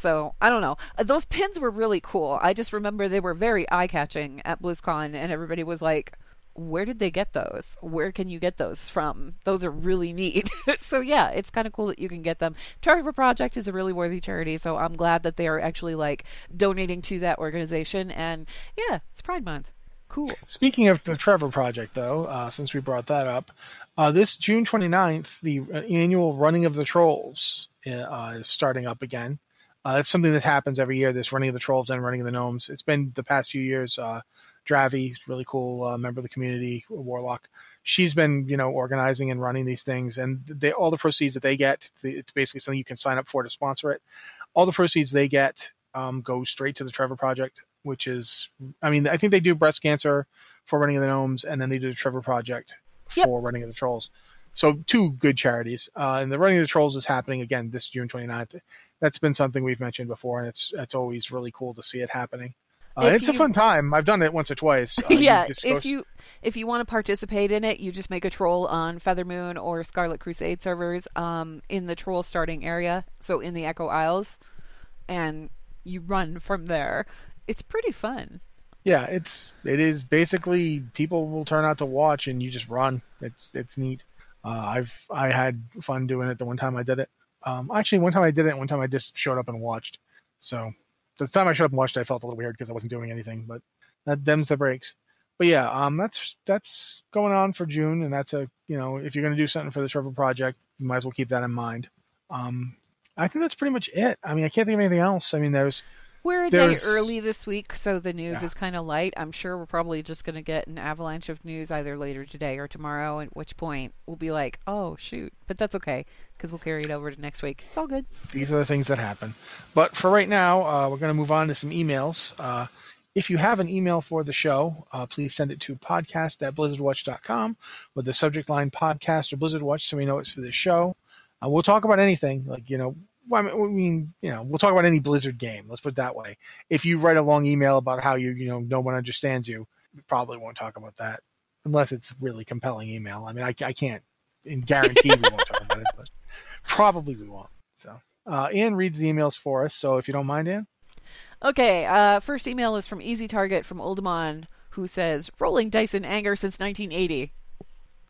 So I don't know. Uh, Those pins were really cool. I just remember they were very eye catching at BlizzCon, and everybody was like, "Where did they get those? Where can you get those from? Those are really neat." so yeah, it's kind of cool that you can get them. Trevor Project is a really worthy charity, so I'm glad that they are actually like donating to that organization. And yeah, it's Pride Month. Cool. Speaking of the Trevor Project, though, uh, since we brought that up, uh, this June 29th, the uh, annual Running of the Trolls uh, is starting up again. Uh, it's something that happens every year. This Running of the Trolls and Running of the Gnomes. It's been the past few years. Uh, Dravi, really cool uh, member of the community, a warlock. She's been, you know, organizing and running these things, and they all the proceeds that they get, it's basically something you can sign up for to sponsor it. All the proceeds they get um, go straight to the Trevor Project, which is, I mean, I think they do breast cancer for Running of the Gnomes, and then they do the Trevor Project Yep. for Running of the Trolls. So two good charities. Uh, and the Running of the Trolls is happening again this June 29th. That's been something we've mentioned before, and it's it's always really cool to see it happening. Uh, it's a fun time. I've done it once or twice. Uh, yeah, if you if you want to participate in it, you just make a troll on Feathermoon or Scarlet Crusade servers um, in the troll starting area, so in the Echo Isles, and you run from there. It's pretty fun. Yeah, it's it is basically people will turn out to watch and you just run. It's it's neat. Uh, I've I had fun doing it the one time I did it. Um, actually, one time I did it, one time I just showed up and watched. So the time I showed up and watched, I felt a little weird because I wasn't doing anything. But that them's the breaks. But yeah, um, that's that's going on for June, and that's a you know if you're gonna do something for the Trevor Project, you might as well keep that in mind. Um, I think that's pretty much it. I mean, I can't think of anything else. I mean, there's We're a day early this week, so the news Yeah. is kind of light. I'm sure we're probably just going to get an avalanche of news either later today or tomorrow, at which point we'll be like, oh, shoot. But that's okay, because we'll carry it over to next week. It's all good. these are the things that happen. But for right now, uh, we're going to move on to some emails. Uh, if you have an email for the show, uh, please send it to podcast at blizzardwatch.com with the subject line podcast or Blizzard Watch so we know it's for the show. Uh, we'll talk about anything, like, you know, well, I mean, you know, we'll talk about any Blizzard game. Let's put it that way. If you write a long email about how you, you know, no one understands you, we probably won't talk about that unless it's really compelling email. I mean, I, I can't guarantee we won't talk about it, but probably we won't. So, uh, Ann reads the emails for us. So if you don't mind, Ann. Okay, uh, first email is from Easy Target from Oldemon, who says, Rolling dice in anger since 1980.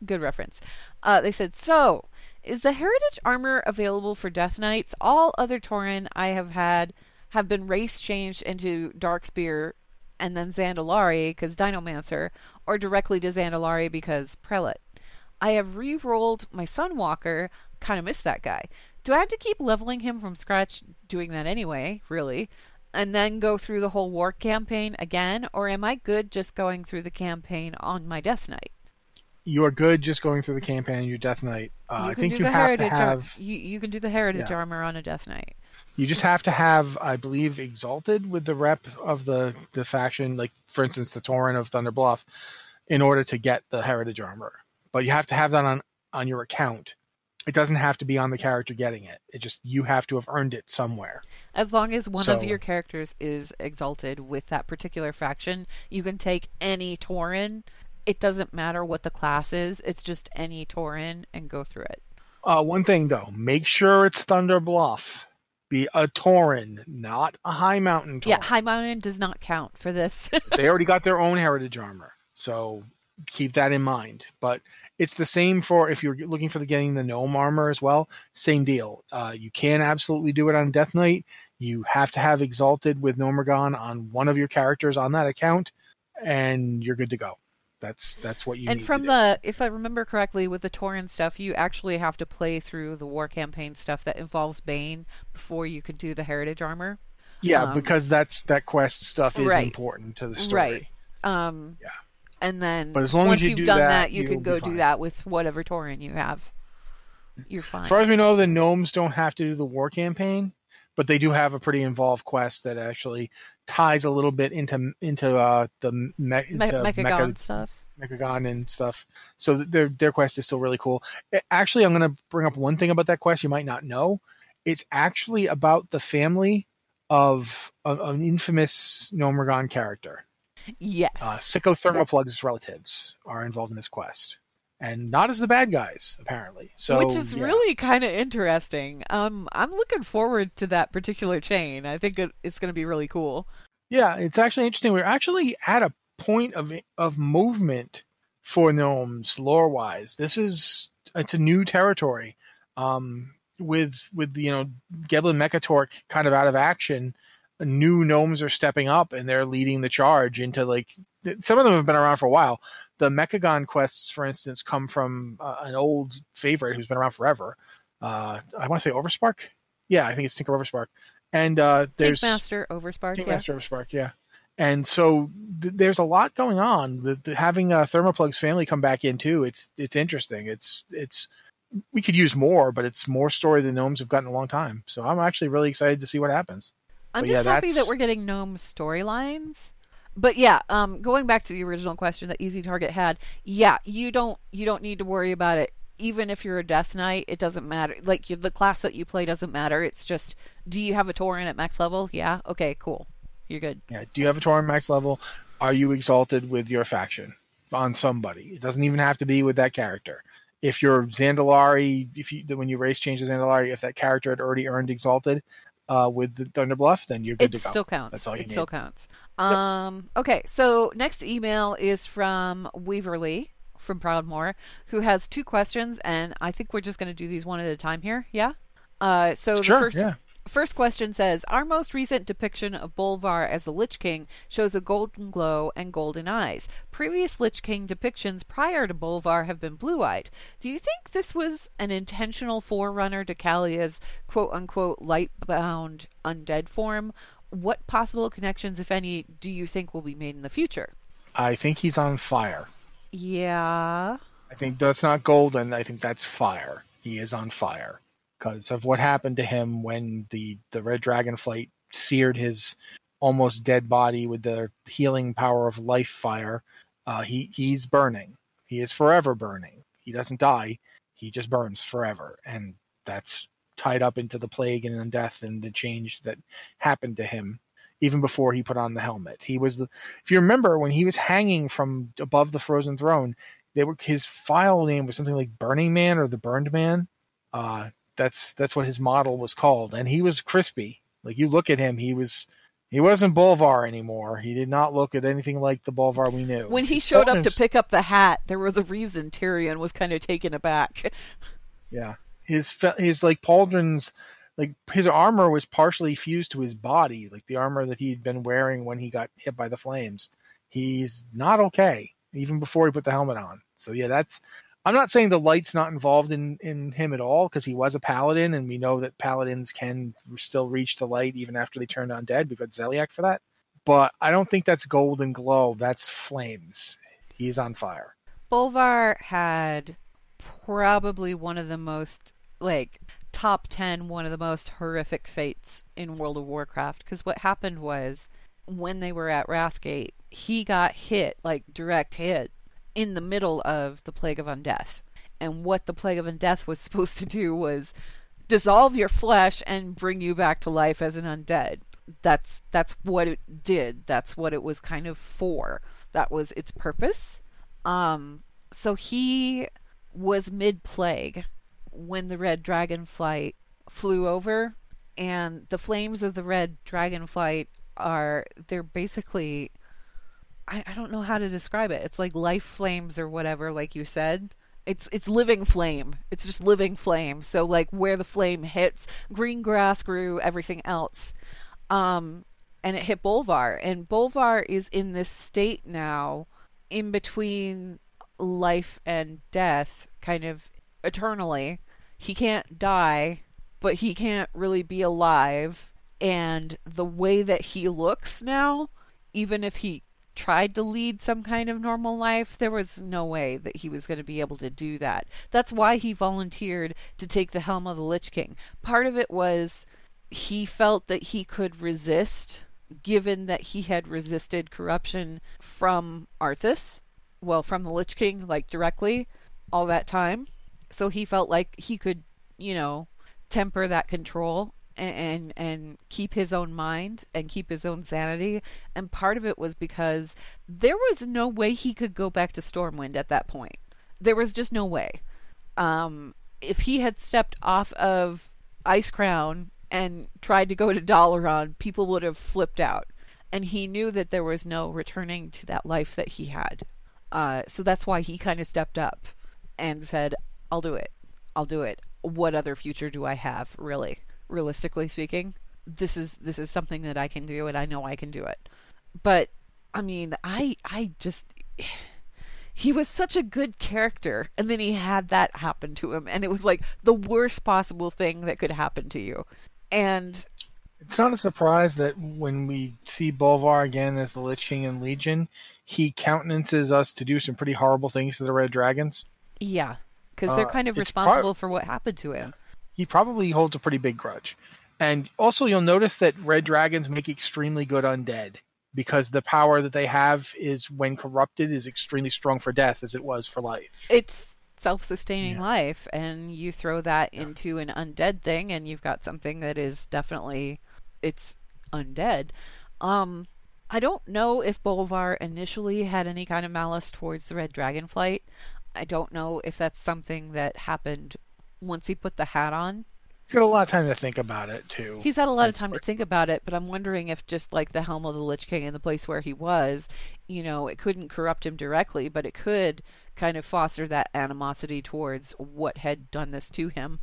Good reference. Uh, they said, So, is the Heritage armor available for Death Knights? All other Tauren I have had have been race changed into Darkspear and then Zandalari because Dinomancer, or directly to Zandalari because Prelate. I have re rolled my Sunwalker, kind of miss that guy. Do I have to keep leveling him from scratch doing that anyway, really? And then go through the whole war campaign again? Or am I good just going through the campaign on my Death Knight? You are good just going through the campaign. Your Death Knight. Uh, I think you have heritage to ar- have. you, you can do the heritage Yeah. armor on a Death Knight. You just have to have, I believe, exalted with the rep of the the faction, like for instance, the Tauren of Thunder Bluff, in order to get the heritage armor. But you have to have that on on your account. It doesn't have to be on the character getting it. It just you have to have earned it somewhere. As long as one of your characters is exalted with that particular faction, you can take any Tauren. It doesn't matter what the class is, it's just any Tauren and go through it. Uh, one thing though, make sure it's Thunder Bluff. Be a Tauren, not a Highmountain Tauren. Yeah, Highmountain does not count for this. they already got their own heritage armor, so keep that in mind. But it's the same for if you're looking for the getting the gnome armor as well. Same deal. Uh, you can absolutely do it on Death Knight. You have to have exalted with Gnomeregan on one of your characters on that account, and you're good to go. That's that's what you and need from to do. the if i remember correctly with the Tauren stuff you actually have to play through the war campaign stuff that involves bane before you can do the heritage armor yeah um, because that's that quest stuff is right. important to the story. right um Yeah. and then But as long as once you have do done that, that, you can go do that with whatever Tauren you have you're fine As far as we know, the gnomes don't have to do the war campaign, but they do have a pretty involved quest that actually ties a little bit into into uh, the me- Me- into Mechagon Mecha- stuff Mechagon and stuff. So their their quest is still really cool. Actually, I'm going to bring up one thing about that quest you might not know. It's actually about the family of, of an infamous Gnomeregan character. yes Uh, Sicco Thermaplugg's relatives are involved in this quest, and not as the bad guys apparently. So which is yeah. really kind of interesting um i'm looking forward to that particular chain i think it, it's going to be really cool Yeah, it's actually interesting. We're actually at a point of of movement for gnomes lore wise. This is it's a new territory. Um, with with you know Gelbin Mekkatorque kind of out of action, new gnomes are stepping up and they're leading the charge into like some of them have been around for a while. The Mechagon quests, for instance, come from uh, an old favorite who's been around forever. Uh, I want to say Overspark. Yeah, I think it's Tinker Overspark. And uh, there's Master Overspark King yeah. Master of Spark, yeah. And so th- there's a lot going on. The, the, having uh, Thermaplugg's family come back in too, it's it's interesting. It's it's we could use more, but it's more story than gnomes have gotten in a long time. So I'm actually really excited to see what happens. I'm But just yeah, happy that we're getting gnome storylines. But yeah, um, going back to the original question that Easy Target had, yeah, you don't you don't need to worry about it. Even if you're a Death Knight, it doesn't matter. Like you, the class that you play doesn't matter. It's just, do you have a Tauren at max level? Yeah. Okay. Cool. You're good. Yeah. Do you have a Tauren max level? Are you exalted with your faction on somebody? It doesn't even have to be with that character. If you're Zandalari, if you when you race change to Zandalari, if that character had already earned exalted uh, with the Thunderbluff, then you're good It to go. It still counts. That's all you it need. still counts. Um, okay, so next email is from Weaverly from Proudmoore, who has two questions, and I think we're just going to do these one at a time here. Yeah. Uh, so Sure, the first yeah. first question says, "Our most recent depiction of Bolvar as the Lich King shows a golden glow and golden eyes. Previous Lich King depictions prior to Bolvar have been blue-eyed. Do you think this was an intentional forerunner to Calia's quote-unquote light-bound undead form? What possible connections, if any, do you think will be made in the future?" I think he's on fire. Yeah. I think that's not golden. I think that's fire. He is on fire because of what happened to him when the the red dragon flight seared his almost dead body with the healing power of life fire. Uh, he he's burning. He is forever burning. He doesn't die. He just burns forever, and that's tied up into the plague and death and the change that happened to him even before he put on the helmet. He was the if you remember when he was hanging from above the frozen throne, they were his file name was something like Burning Man or the Burned Man. Uh, that's that's what his model was called, and he was crispy. Like you look at him, he was he wasn't Bolvar anymore. He did not look at anything like the Bolvar we knew. When he showed up to pick up the hat, there was a reason Tirion was kind of taken aback. Yeah, his his like pauldrons, like his armor was partially fused to his body, like the armor that he'd been wearing when he got hit by the flames. He's not okay, even before he put the helmet on. So yeah, that's. I'm not saying the light's not involved in in him at all because he was a paladin, and we know that paladins can still reach the light even after they turn undead. We've got Zeliek for that, but I don't think that's golden glow. That's flames. He's on fire. Bolvar had probably one of the most like top 10 one of the most horrific fates in World of Warcraft. Because what happened was when they were at Wrathgate he got hit like direct hit in the middle of the plague of undeath. And what the plague of undeath was supposed to do was dissolve your flesh and bring you back to life as an undead. That's that's what it did. That's what it was kind of for. That was its purpose. Um so he was mid plague when the red dragonflight flew over and the flames of the red dragonflight are they're basically I, I don't know how to describe it. It's like life flames or whatever like you said. It's it's living flame. It's just living flame. So like where the flame hits green grass grew everything else. Um and it hit Bolvar. And Bolvar is in this state now in between life and death kind of eternally. He can't die, but he can't really be alive. And the way that he looks now, even if he tried to lead some kind of normal life, there was no way that he was going to be able to do that. That's why he volunteered to take the helm of the Lich King. Part of it was he felt that he could resist, given that he had resisted corruption from Arthas well from the Lich King like directly all that time. So he felt like he could, you know, temper that control and, and keep his own mind and keep his own sanity. And part of it was because there was no way he could go back to Stormwind at that point. There was just no way. Um, if he had stepped off of Icecrown and tried to go to Dalaran, people would have flipped out. And he knew that there was no returning to that life that he had. Uh, so that's why he kind of stepped up and said, "I'll do it. I'll do it. What other future do I have? Really, realistically speaking, this is this is something that I can do, and I know I can do it." But I mean, I I just he was such a good character, and then he had that happen to him, and it was like the worst possible thing that could happen to you. And It's not a surprise that when we see Bolvar again as the Lich King in Legion, he countenances us to do some pretty horrible things to the Red Dragons. yeah, because they're Uh, kind of part- responsible for what happened to him. He probably holds a pretty big grudge. And also, you'll notice that Red Dragons make extremely good undead because the power that they have is, when corrupted, is extremely strong for death as it was for life. it's self-sustaining Yeah. life and you throw that into an undead thing and you've got something that is definitely it's undead Um, I don't know if Bolvar initially had any kind of malice towards the Red Dragonflight. I don't know if that's something that happened once he put the hat on. He's got a lot of time to think about it too. He's had a lot of time to think about it, but I'm wondering if just like the helm of the Lich King and the place where he was, you know, it couldn't corrupt him directly, but it could kind of foster that animosity towards what had done this to him.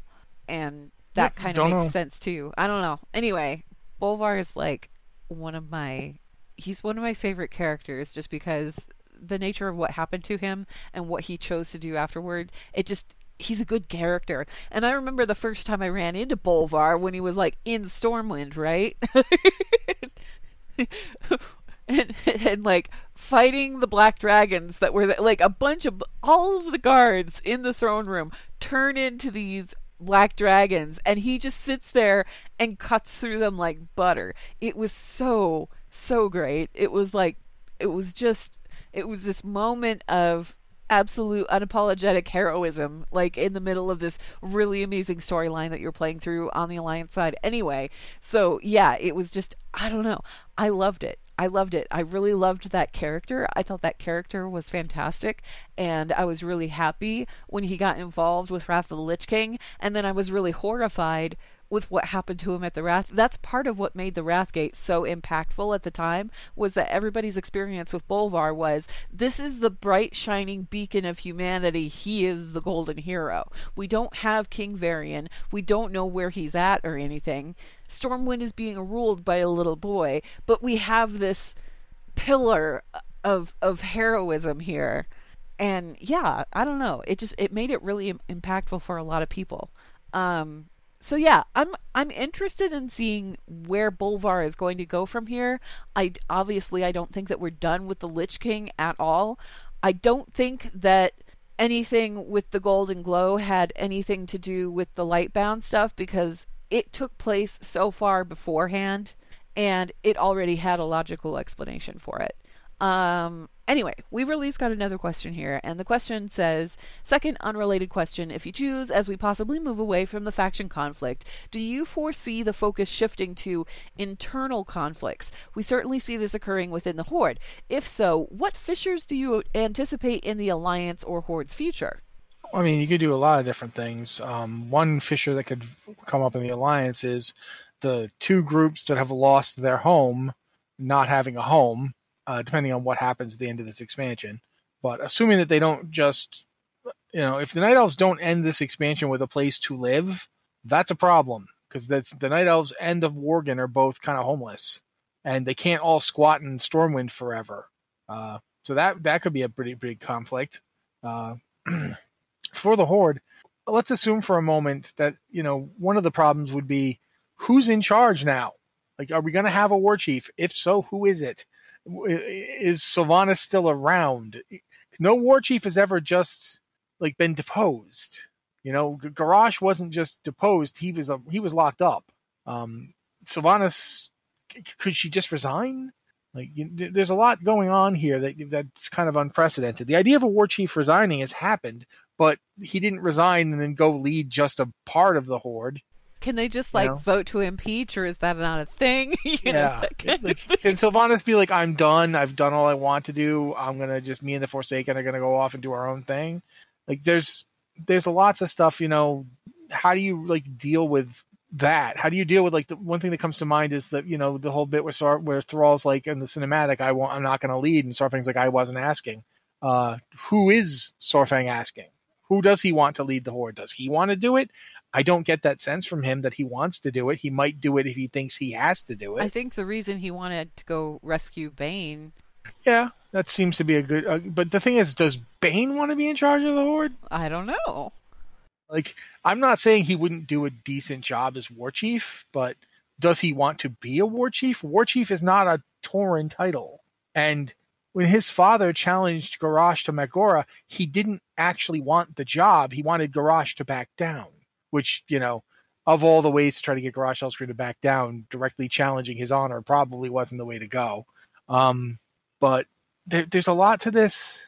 And that Yep, kind of makes know. sense too. I don't know. Anyway, Bolvar is like one of my he's one of my favorite characters just because the nature of what happened to him and what he chose to do afterward, it just he's a good character. And I remember the first time I ran into Bolvar when he was like in Stormwind, right? and, and like fighting the black dragons that were like a bunch of all of the guards in the throne room turn into these black dragons and he just sits there and cuts through them like butter it was so so great it was like it was just it was this moment of absolute unapologetic heroism like in the middle of this really amazing storyline that you're playing through on the alliance side. Anyway so yeah it was just i don't know. I loved it. I loved it. I really loved that character. I thought that character was fantastic and i was really happy when he got involved with wrath of the lich king and then i was really horrified with what happened to him at the Wrath. That's part of what made the Wrathgate so impactful at the time was that everybody's experience with Bolvar was this is the bright shining beacon of humanity. He is the golden hero. We don't have King Varian. We don't know where he's at or anything. Stormwind is being ruled by a little boy, but we have this pillar of of heroism here. And yeah, I don't know. It just it made it really impactful for a lot of people. Um so yeah, I'm I'm interested in seeing where Bolvar is going to go from here. I obviously I don't think that we're done with the Lich King at all. I don't think that anything with the Golden Glow had anything to do with the Lightbound stuff because it took place so far beforehand and it already had a logical explanation for it. Um, anyway, we release got another question here, and the question says Second unrelated question If you choose, as we possibly move away from the faction conflict, do you foresee the focus shifting to internal conflicts? We certainly see this occurring within the Horde. If so, what fissures do you anticipate in the Alliance or Horde's future? I mean, you could do a lot of different things. Um, one fissure that could come up in the alliance is the two groups that have lost their home not having a home, uh, depending on what happens at the end of this expansion. But assuming that they don't just, you know, if the Night Elves don't end this expansion with a place to live, that's a problem because that's the Night Elves and the Worgen are both kind of homeless, and they can't all squat in Stormwind forever. Uh, so that that could be a pretty big conflict. Uh, for the horde let's assume for a moment that you know one of the problems would be who's in charge now like are we going to have a war chief if so who is it is sylvanas still around? No war chief has ever just like been deposed you know? Garrosh wasn't just deposed he was a, he was locked up. Um could she just resign? Like you, there's a lot going on here that that's kind of unprecedented. The idea of a war chief resigning has happened but he didn't resign and then go lead just a part of the horde. Can they just like know? vote to impeach, or is that not a thing? you know, yeah. kind like, can Sylvanas be like, I'm done. I've done all I want to do. I'm gonna just me and the Forsaken are gonna go off and do our own thing. Like there's there's a lots of stuff. You know, how do you like deal with that? How do you deal with like the one thing that comes to mind is that you know the whole bit where Sar- where Thrall's like in the cinematic, I won't, I'm not gonna lead, and Saurfang's like, I wasn't asking. Uh, who is Saurfang asking? Who does he want to lead the horde? Does he want to do it? I don't get that sense from him that he wants to do it. He might do it if he thinks he has to do it. I think the reason he wanted to go rescue Bane, Yeah, that seems to be a good. Uh, but the thing is, does Bane want to be in charge of the horde? I don't know. Like, I'm not saying he wouldn't do a decent job as war chief, but does he want to be a war chief? War chief is not a Tauren title, and when his father challenged Garrosh to Mak'gora, he didn't actually want the job. He wanted Garrosh to back down, which, you know, of all the ways to try to get Garrosh Hellscream to back down, directly challenging his honor probably wasn't the way to go. Um, but there, there's a lot to this.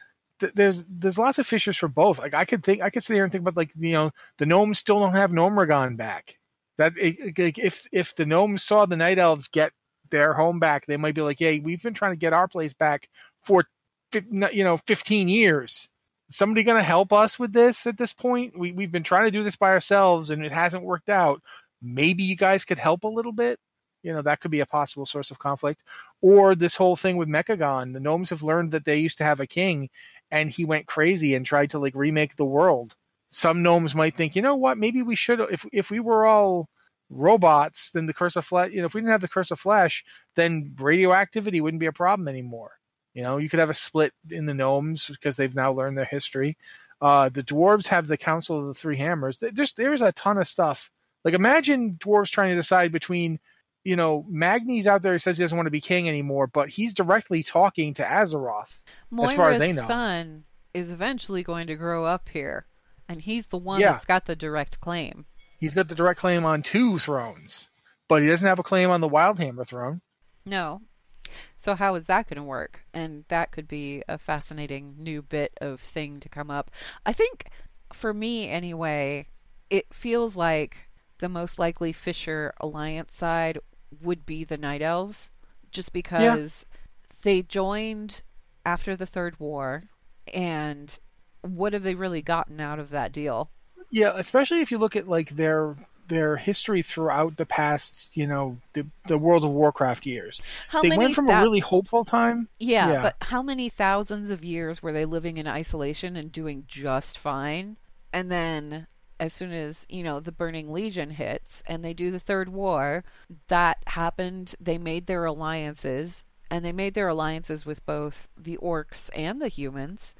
There's there's lots of fissures for both. Like I could think, I could sit here and think about like you know the gnomes still don't have Gnomeregan back. That if if the gnomes saw the night elves get their home back, they might be like, "Hey, we've been trying to get our place back for, you know, 15 years. Somebody going to help us with this at this point? We we've been trying to do this by ourselves and it hasn't worked out. Maybe you guys could help a little bit." You know, that could be a possible source of conflict. Or this whole thing with Mechagon. The gnomes have learned that they used to have a king and he went crazy and tried to like remake the world. Some gnomes might think, you know what, maybe we should if if we were all robots, then the curse of flesh, you know, if we didn't have the curse of flesh, then radioactivity wouldn't be a problem anymore. You know, you could have a split in the gnomes because they've now learned their history. Uh, the dwarves have the Council of the Three Hammers. Just there's a ton of stuff. Like imagine dwarves trying to decide between, you know, Magni's out there. He says he doesn't want to be king anymore, but he's directly talking to Azeroth. Moira's as far as they know, son is eventually going to grow up here, and he's the one Yeah. that's got the direct claim. he's got the direct claim on two thrones, but he doesn't have a claim on the Wildhammer throne. No. So how is that going to work? And that could be a fascinating new bit of thing to come up. I think for me anyway, it feels like the most likely Fisher alliance side would be the Night Elves just because they joined after the third war and what have they really gotten out of that deal? Yeah, especially if you look at like their their history throughout the past, you know, the the World of Warcraft years. How they went from a really hopeful time. Yeah, Yeah. but how many thousands of years were they living in isolation and doing just fine? And then as soon as, you know, the Burning Legion hits and they do the third war, that happened, they made their alliances and they made their alliances with both the orcs and the humans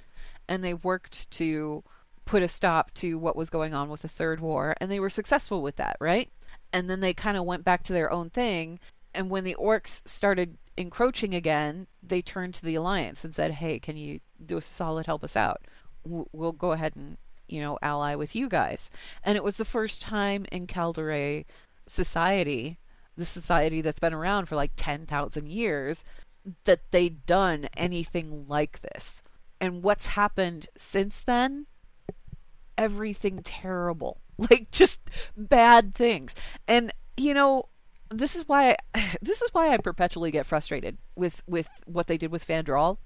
and they worked to put a stop to what was going on with the third war and they were successful with that, right? And then they kind of went back to their own thing and when the orcs started encroaching again, they turned to the alliance and said, "Hey, can you do a solid, help us out? We'll go ahead and you know ally with you guys." And it was the first time in Kaldorei society, the society that's been around for like ten thousand years, that they'd done anything like this. And what's happened since then? Everything terrible, like just bad things. And you know, this is why this is why I perpetually get frustrated with with what they did with Fandral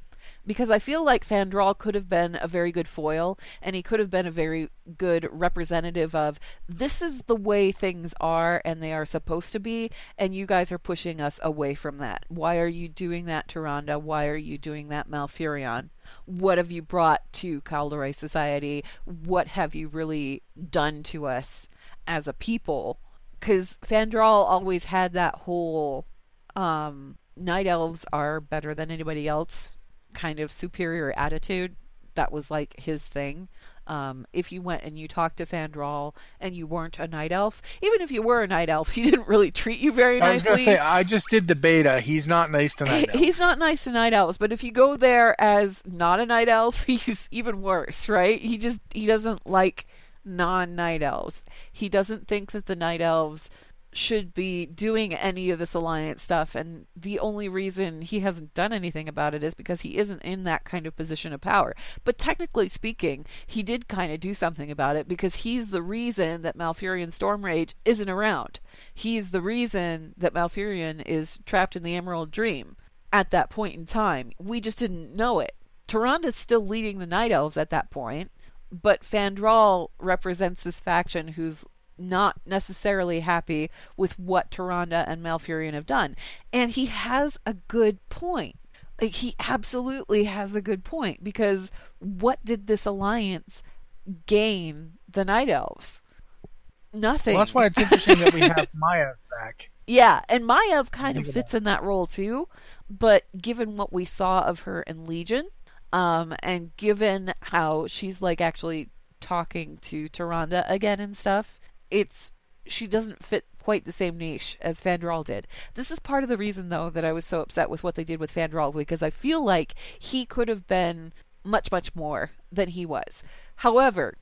because I feel like Fandral could have been a very good foil and he could have been a very good representative of this is the way things are and they are supposed to be and you guys are pushing us away from that. Why are you doing that Tyrande? Why are you doing that Malfurion? What have you brought to Kaldorei society? What have you really done to us as a people? because Fandral always had that whole um, night elves are better than anybody else kind of superior attitude. That was like his thing. Um, if you went and you talked to Fandral and you weren't a night elf, even if you were a night elf, he didn't really treat you very nicely. I was gonna say I just did the beta. He's not nice to night He- He's not nice to night elves, but if you go there as not a night elf, he's even worse, right? He just he doesn't like non night elves. He doesn't think that the night elves should be doing any of this alliance stuff and the only reason he hasn't done anything about it is because he isn't in that kind of position of power. But technically speaking, he did kind of do something about it because he's the reason that Malfurion Stormrage isn't around. He's the reason that Malfurion is trapped in the Emerald Dream at that point in time. We just didn't know it. Tyrande's still leading the Night Elves at that point, but Fandral represents this faction who's not necessarily happy with what Tyrande and Malfurion have done. And he has a good point. Like he absolutely has a good point because what did this alliance gain the Night Elves? Nothing. Well, that's why it's interesting that we have Maiev back. Yeah, and Maiev kind of fits in that role too, but given what we saw of her in Legion, um, and given how she's like actually talking to Tyrande again and stuff, it's she doesn't fit quite the same niche as Fandral did. This is part of the reason though that I was so upset with what they did with Fandral because I feel like he could have been much much more than he was. However,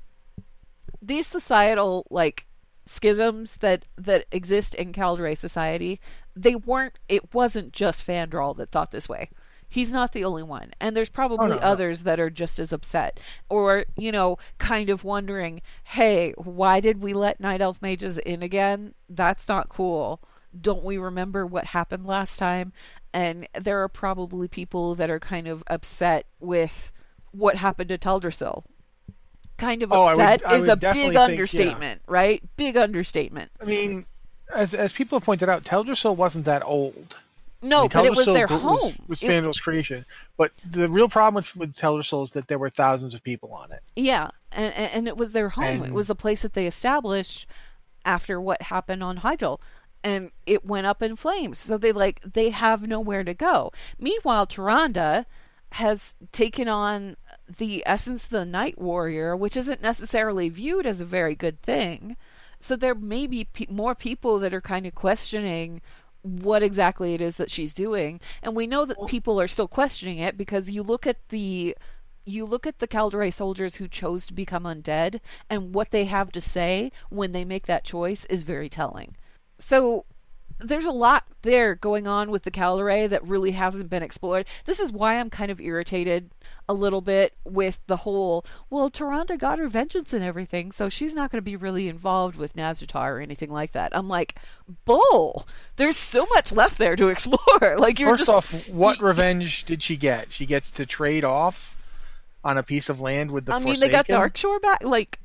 these societal like schisms that that exist in Kaldorei society, they weren't it wasn't just Fandral that thought this way. He's not the only one. And there's oh, probably no, no. others that are just as upset or, you know, kind of wondering, "Hey, why did we let night elf mages in again? That's not cool." don't we remember what happened last time? And there are probably people that are kind of upset with what happened to Teldrassil. Kind of Oh, would- upset I is a big think, yeah. understatement, right? Big understatement. I mean, as as people have pointed out, Teldrassil wasn't that old. No, I mean, but it was their home. Was, was It- Fandor's creation, but the real problem with, with Teldrassil is that there were thousands of people on it. Yeah, and and and it was their home. it was a place that they established after what happened on Hyjal, and it went up in flames. So they like they have nowhere to go. Meanwhile, Tyrande has taken on the essence of the Night Warrior, which isn't necessarily viewed as a very good thing. So there may be pe- more people that are kind of questioning what exactly it is that she's doing, and we know that people are still questioning it because you look at the you look at the Kaldorei soldiers who chose to become undead, and what they have to say when they make that choice is very telling. So there's a lot there going on with the Kaldorei that really hasn't been explored. This is why I'm kind of irritated a little bit with the whole, well, Tyrande got her vengeance and everything, so she's not going to be really involved with Nazjatar or anything like that. I'm like, bull! There's so much left there to explore. like, you're First just. off, what revenge did she get? She gets to trade off on a piece of land with the I mean, they got Forsaken? Darkshore back. Like,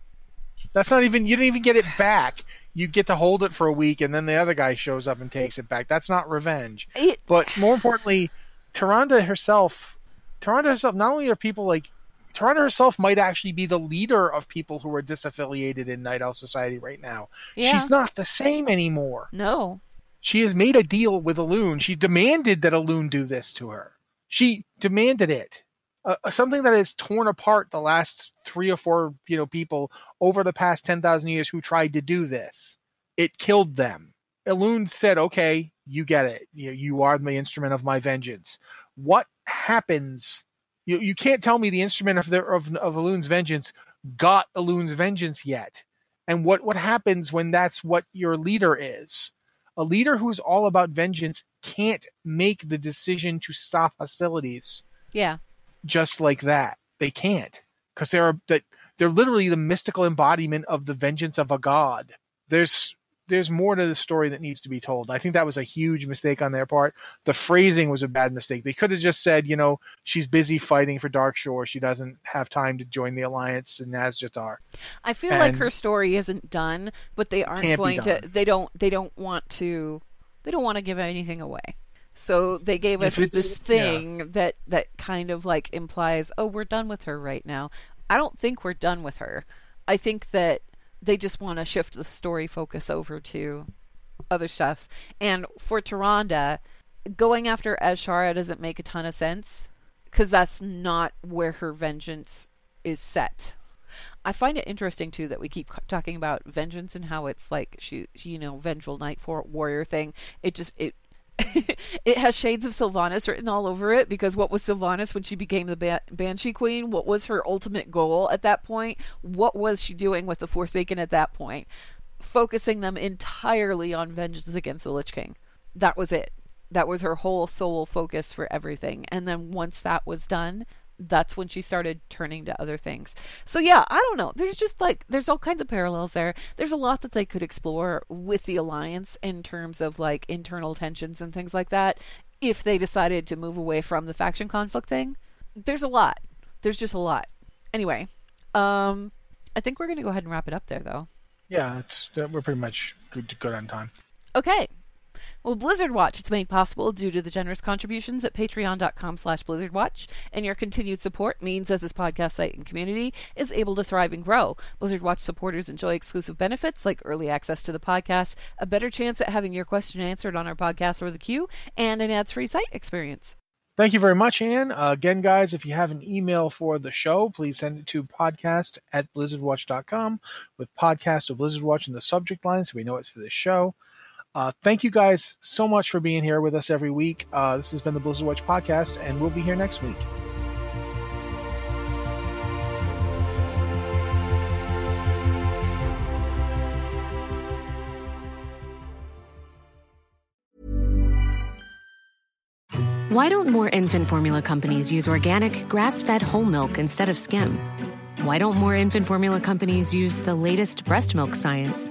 That's not even. You didn't even get it back. You get to hold it for a week, and then the other guy shows up and takes it back. That's not revenge. it, But more importantly, Tyrande herself, Tyrande herself, not only are people like, Tyrande herself might actually be the leader of people who are disaffiliated in Night Owl Society right now. Yeah. She's not the same anymore. no. She has made a deal with a Elune. She demanded that a Elune do this to her. She demanded it. Uh, something that has torn apart the last three or four, you know, people over the past ten thousand years who tried to do this. It killed them. Elune said, "Okay, you get it. You, you are the instrument of my vengeance." What happens? You, you can't tell me the instrument of the, of of Elune's vengeance got Elune's vengeance yet. And what what happens when that's what your leader is? A leader who's all about vengeance can't make the decision to stop hostilities Yeah. just like that. They can't because they're that they're literally the mystical embodiment of the vengeance of a god. There's there's more to the story that needs to be told. I think that was a huge mistake on their part. The phrasing was a bad mistake. They could have just said, you know, she's busy fighting for Darkshore. She doesn't have time to join the alliance in Nazjatar. I feel like her story isn't done, but they aren't going to they don't they don't want to they don't want to give anything away. So they gave us this thing that that kind of like implies, "Oh, we're done with her right now." I don't think we're done with her. I think that they just want to shift the story focus over to other stuff. And for Tyrande, going after Azshara doesn't make a ton of sense because that's not where her vengeance is set. I find it interesting too that we keep talking about vengeance and how it's like she, you know, vengeful night for warrior thing. It just it it has shades of Sylvanas written all over it because what was Sylvanas when she became the ba- Banshee Queen? What was her ultimate goal at that point? What was she doing with the Forsaken at that point? Focusing them entirely on vengeance against the Lich King. That was it. That was her whole sole focus for everything. And then once that was done, that's when she started turning to other things. So yeah, I don't know. There's just like there's all kinds of parallels there. There's a lot that they could explore with the alliance in terms of like internal tensions and things like that if they decided to move away from the faction conflict thing. There's a lot. There's just a lot. Anyway, um I think we're going to go ahead and wrap it up there though. Yeah, it's uh, we're pretty much good good on time. Okay. Well, Blizzard Watch is made possible due to the generous contributions at patreon.com slash blizzardwatch, and your continued support means that this podcast site and community is able to thrive and grow. Blizzard Watch supporters enjoy exclusive benefits like early access to the podcast, a better chance at having your question answered on our podcast or the queue, and an ads-free site experience. Thank you very much, Anne. Uh, again, guys, if you have an email for the show, please send it to podcast at blizzardwatch.com with podcast of Blizzard Watch in the subject line so we know it's for this show. Uh, thank you guys so much for being here with us every week. Uh, this has been the Blizzard Watch podcast, and we'll be here next week. Why don't more infant formula companies use organic, grass fed whole milk instead of skim? Why don't more infant formula companies use the latest breast milk science?